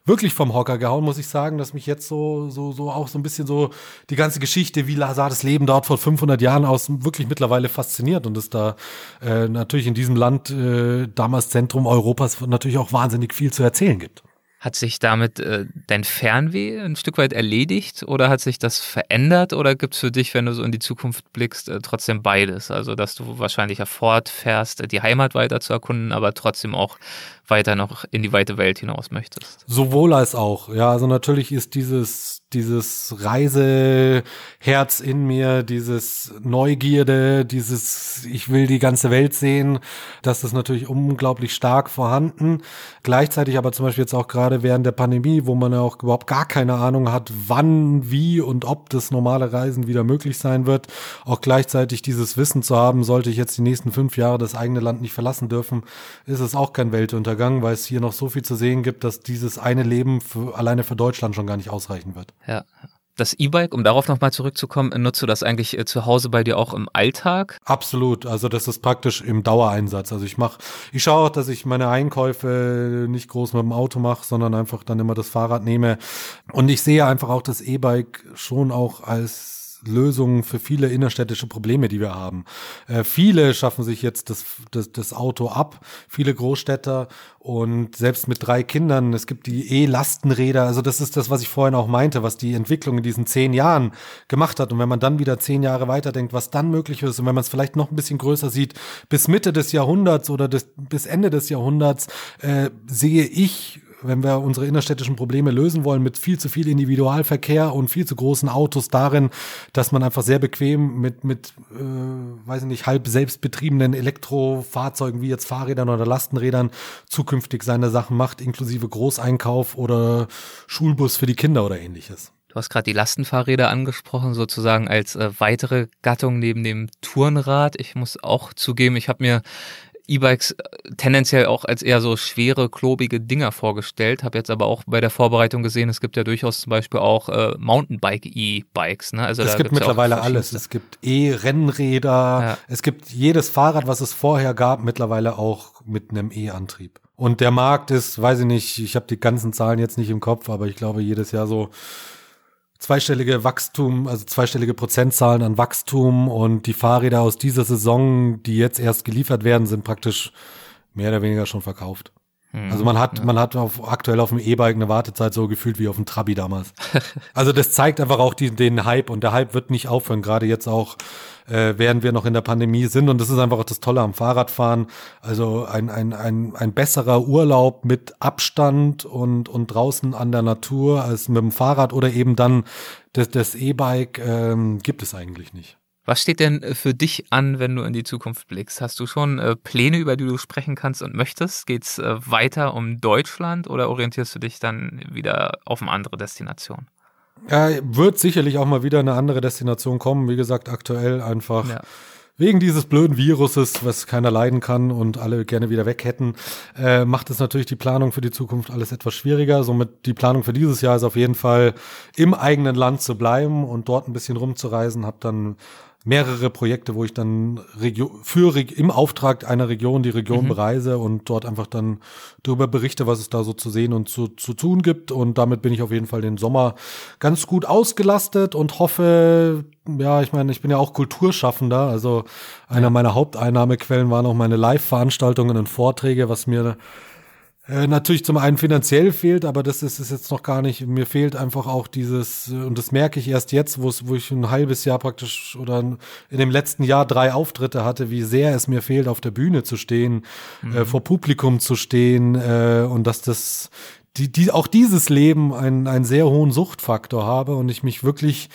wirklich vom Hocker gehauen, muss ich sagen, dass mich jetzt so so so auch so ein bisschen so die ganze Geschichte, wie sah das Leben dort vor 500 Jahren aus, wirklich mittlerweile fasziniert und es da äh, natürlich in diesem Land äh, damals Zentrum Europas natürlich auch wahnsinnig viel zu erzählen gibt. Hat sich damit äh, dein Fernweh ein Stück weit erledigt oder hat sich das verändert oder gibt es für dich, wenn du so in die Zukunft blickst, äh, trotzdem beides? Also, dass du wahrscheinlich fortfährst, die Heimat weiter zu erkunden, aber trotzdem auch weiter noch in die weite Welt hinaus möchtest. Sowohl als auch. Ja, also natürlich ist dieses dieses Reiseherz in mir, dieses Neugierde, dieses ich will die ganze Welt sehen, das ist natürlich unglaublich stark vorhanden. Gleichzeitig aber zum Beispiel jetzt auch gerade während der Pandemie, wo man ja auch überhaupt gar keine Ahnung hat, wann, wie und ob das normale Reisen wieder möglich sein wird, auch gleichzeitig dieses Wissen zu haben, sollte ich jetzt die nächsten fünf Jahre das eigene Land nicht verlassen dürfen, ist es auch kein Weltuntergang Untergang, weil es hier noch so viel zu sehen gibt, dass dieses eine Leben für, alleine für Deutschland schon gar nicht ausreichen wird. Ja. Das E-Bike, um darauf nochmal zurückzukommen, nutzt du das eigentlich äh, zu Hause bei dir auch im Alltag? Absolut. Also das ist praktisch im Dauereinsatz. Also ich mache, ich schaue auch, dass ich meine Einkäufe nicht groß mit dem Auto mache, sondern einfach dann immer das Fahrrad nehme. Und ich sehe einfach auch das E-Bike schon auch als Lösungen für viele innerstädtische Probleme, die wir haben. Äh, viele schaffen sich jetzt das, das, das Auto ab, viele Großstädter und selbst mit drei Kindern, es gibt die E-Lastenräder, also das ist das, was ich vorhin auch meinte, was die Entwicklung in diesen zehn Jahren gemacht hat. Und wenn man dann wieder zehn Jahre weiterdenkt, was dann möglich ist und wenn man es vielleicht noch ein bisschen größer sieht, bis Mitte des Jahrhunderts oder des, bis Ende des Jahrhunderts, äh, sehe ich wenn wir unsere innerstädtischen Probleme lösen wollen mit viel zu viel Individualverkehr und viel zu großen Autos darin, dass man einfach sehr bequem mit, mit äh, weiß ich nicht, halb selbstbetriebenen Elektrofahrzeugen wie jetzt Fahrrädern oder Lastenrädern zukünftig seine Sachen macht, inklusive Großeinkauf oder Schulbus für die Kinder oder ähnliches. Du hast gerade die Lastenfahrräder angesprochen, sozusagen als äh, weitere Gattung neben dem Tourenrad. Ich muss auch zugeben, ich habe mir E-Bikes äh, tendenziell auch als eher so schwere, klobige Dinger vorgestellt. Habe jetzt aber auch bei der Vorbereitung gesehen, es gibt ja durchaus zum Beispiel auch äh, Mountainbike-E-Bikes. Ne? Also es gibt mittlerweile alles. Es gibt E-Rennräder. Ja. Es gibt jedes Fahrrad, was es vorher gab, mittlerweile auch mit einem E-Antrieb. Und der Markt ist, weiß ich nicht, ich habe die ganzen Zahlen jetzt nicht im Kopf, aber ich glaube jedes Jahr so zweistellige Wachstum, also zweistellige Prozentzahlen an Wachstum und die Fahrräder aus dieser Saison, die jetzt erst geliefert werden, sind praktisch mehr oder weniger schon verkauft. Also man hat, ja. man hat auf, aktuell auf dem E-Bike eine Wartezeit so gefühlt wie auf dem Trabi damals. also das zeigt einfach auch die, den Hype und der Hype wird nicht aufhören, gerade jetzt auch äh, während wir noch in der Pandemie sind. Und das ist einfach auch das Tolle am Fahrradfahren. Also ein, ein, ein, ein besserer Urlaub mit Abstand und, und draußen an der Natur als mit dem Fahrrad oder eben dann das, das E-Bike ähm, gibt es eigentlich nicht. Was steht denn äh, für dich an, wenn du in die Zukunft blickst? Hast du schon äh, Pläne, über die du sprechen kannst und möchtest? Geht's äh, weiter um Deutschland oder orientierst du dich dann wieder auf eine andere Destination? Ja, wird sicherlich auch mal wieder eine andere Destination kommen. Wie gesagt, aktuell einfach ja. wegen dieses blöden Viruses, was keiner leiden kann und alle gerne wieder weg hätten, äh, macht es natürlich die Planung für die Zukunft alles etwas schwieriger. Somit die Planung für dieses Jahr ist auf jeden Fall im eigenen Land zu bleiben und dort ein bisschen rumzureisen. Hab dann mehrere Projekte, wo ich dann Regio für im Auftrag einer Region die Region mhm. bereise und dort einfach dann darüber berichte, was es da so zu sehen und zu, zu tun gibt. Und damit bin ich auf jeden Fall den Sommer ganz gut ausgelastet und hoffe, ja, ich meine, ich bin ja auch Kulturschaffender. Also einer ja. meiner Haupteinnahmequellen waren auch meine Live-Veranstaltungen und Vorträge, was mir äh, natürlich zum einen finanziell fehlt, aber das ist es jetzt noch gar nicht. Mir fehlt einfach auch dieses, äh, und das merke ich erst jetzt, wo ich ein halbes Jahr praktisch oder in dem letzten Jahr drei Auftritte hatte, wie sehr es mir fehlt, auf der Bühne zu stehen, äh, mhm. äh, vor Publikum zu stehen äh, und dass das die, die, auch dieses Leben einen, einen sehr hohen Suchtfaktor habe und ich mich wirklich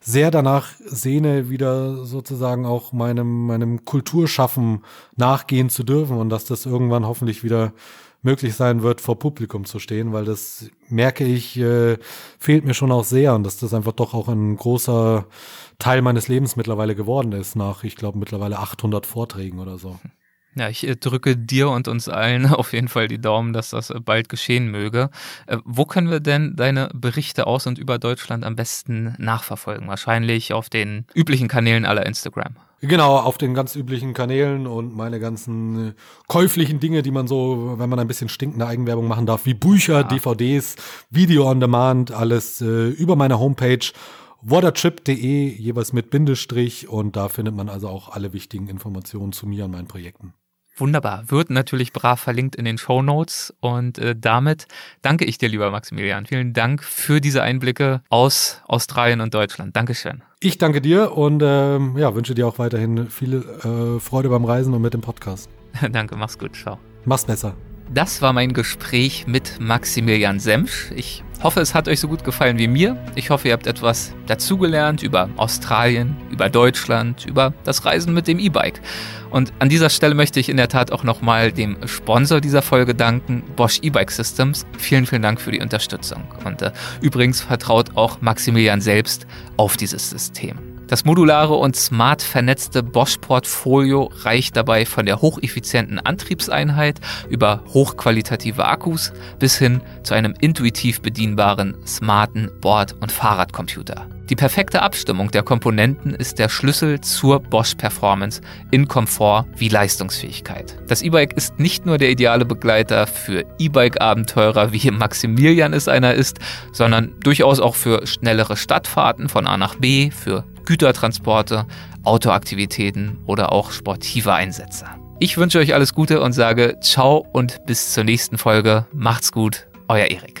sehr danach sehne, wieder sozusagen auch meinem, meinem Kulturschaffen nachgehen zu dürfen und dass das irgendwann hoffentlich wieder möglich sein wird, vor Publikum zu stehen, weil das merke ich, äh, fehlt mir schon auch sehr und dass das einfach doch auch ein großer Teil meines Lebens mittlerweile geworden ist, nach, ich glaube, mittlerweile 800 Vorträgen oder so. Ja, ich äh, drücke dir und uns allen auf jeden Fall die Daumen, dass das äh, bald geschehen möge. Äh, wo können wir denn deine Berichte aus und über Deutschland am besten nachverfolgen? Wahrscheinlich auf den üblichen Kanälen aller Instagram. Genau, auf den ganz üblichen Kanälen und meine ganzen käuflichen Dinge, die man so, wenn man ein bisschen stinkende Eigenwerbung machen darf, wie Bücher, ja. DVDs, Video on Demand, alles äh, über meine Homepage watertrip.de, jeweils mit Bindestrich und da findet man also auch alle wichtigen Informationen zu mir und meinen Projekten. Wunderbar. Wird natürlich brav verlinkt in den Show Notes. Und äh, damit danke ich dir, lieber Maximilian. Vielen Dank für diese Einblicke aus Australien und Deutschland. Dankeschön. Ich danke dir und ähm, ja, wünsche dir auch weiterhin viel äh, Freude beim Reisen und mit dem Podcast. danke, mach's gut. Ciao. Mach's besser. Das war mein Gespräch mit Maximilian Semsch. Ich hoffe, es hat euch so gut gefallen wie mir. Ich hoffe, ihr habt etwas dazugelernt über Australien, über Deutschland, über das Reisen mit dem E-Bike. Und an dieser Stelle möchte ich in der Tat auch nochmal dem Sponsor dieser Folge danken, Bosch E-Bike Systems. Vielen, vielen Dank für die Unterstützung. Und äh, übrigens vertraut auch Maximilian selbst auf dieses System. Das modulare und smart vernetzte Bosch-Portfolio reicht dabei von der hocheffizienten Antriebseinheit über hochqualitative Akkus bis hin zu einem intuitiv bedienbaren, smarten Bord- und Fahrradcomputer. Die perfekte Abstimmung der Komponenten ist der Schlüssel zur Bosch Performance in Komfort wie Leistungsfähigkeit. Das E-Bike ist nicht nur der ideale Begleiter für E-Bike-Abenteurer, wie Maximilian es einer ist, sondern durchaus auch für schnellere Stadtfahrten von A nach B, für Gütertransporte, Autoaktivitäten oder auch sportive Einsätze. Ich wünsche euch alles Gute und sage ciao und bis zur nächsten Folge. Macht's gut, euer Erik.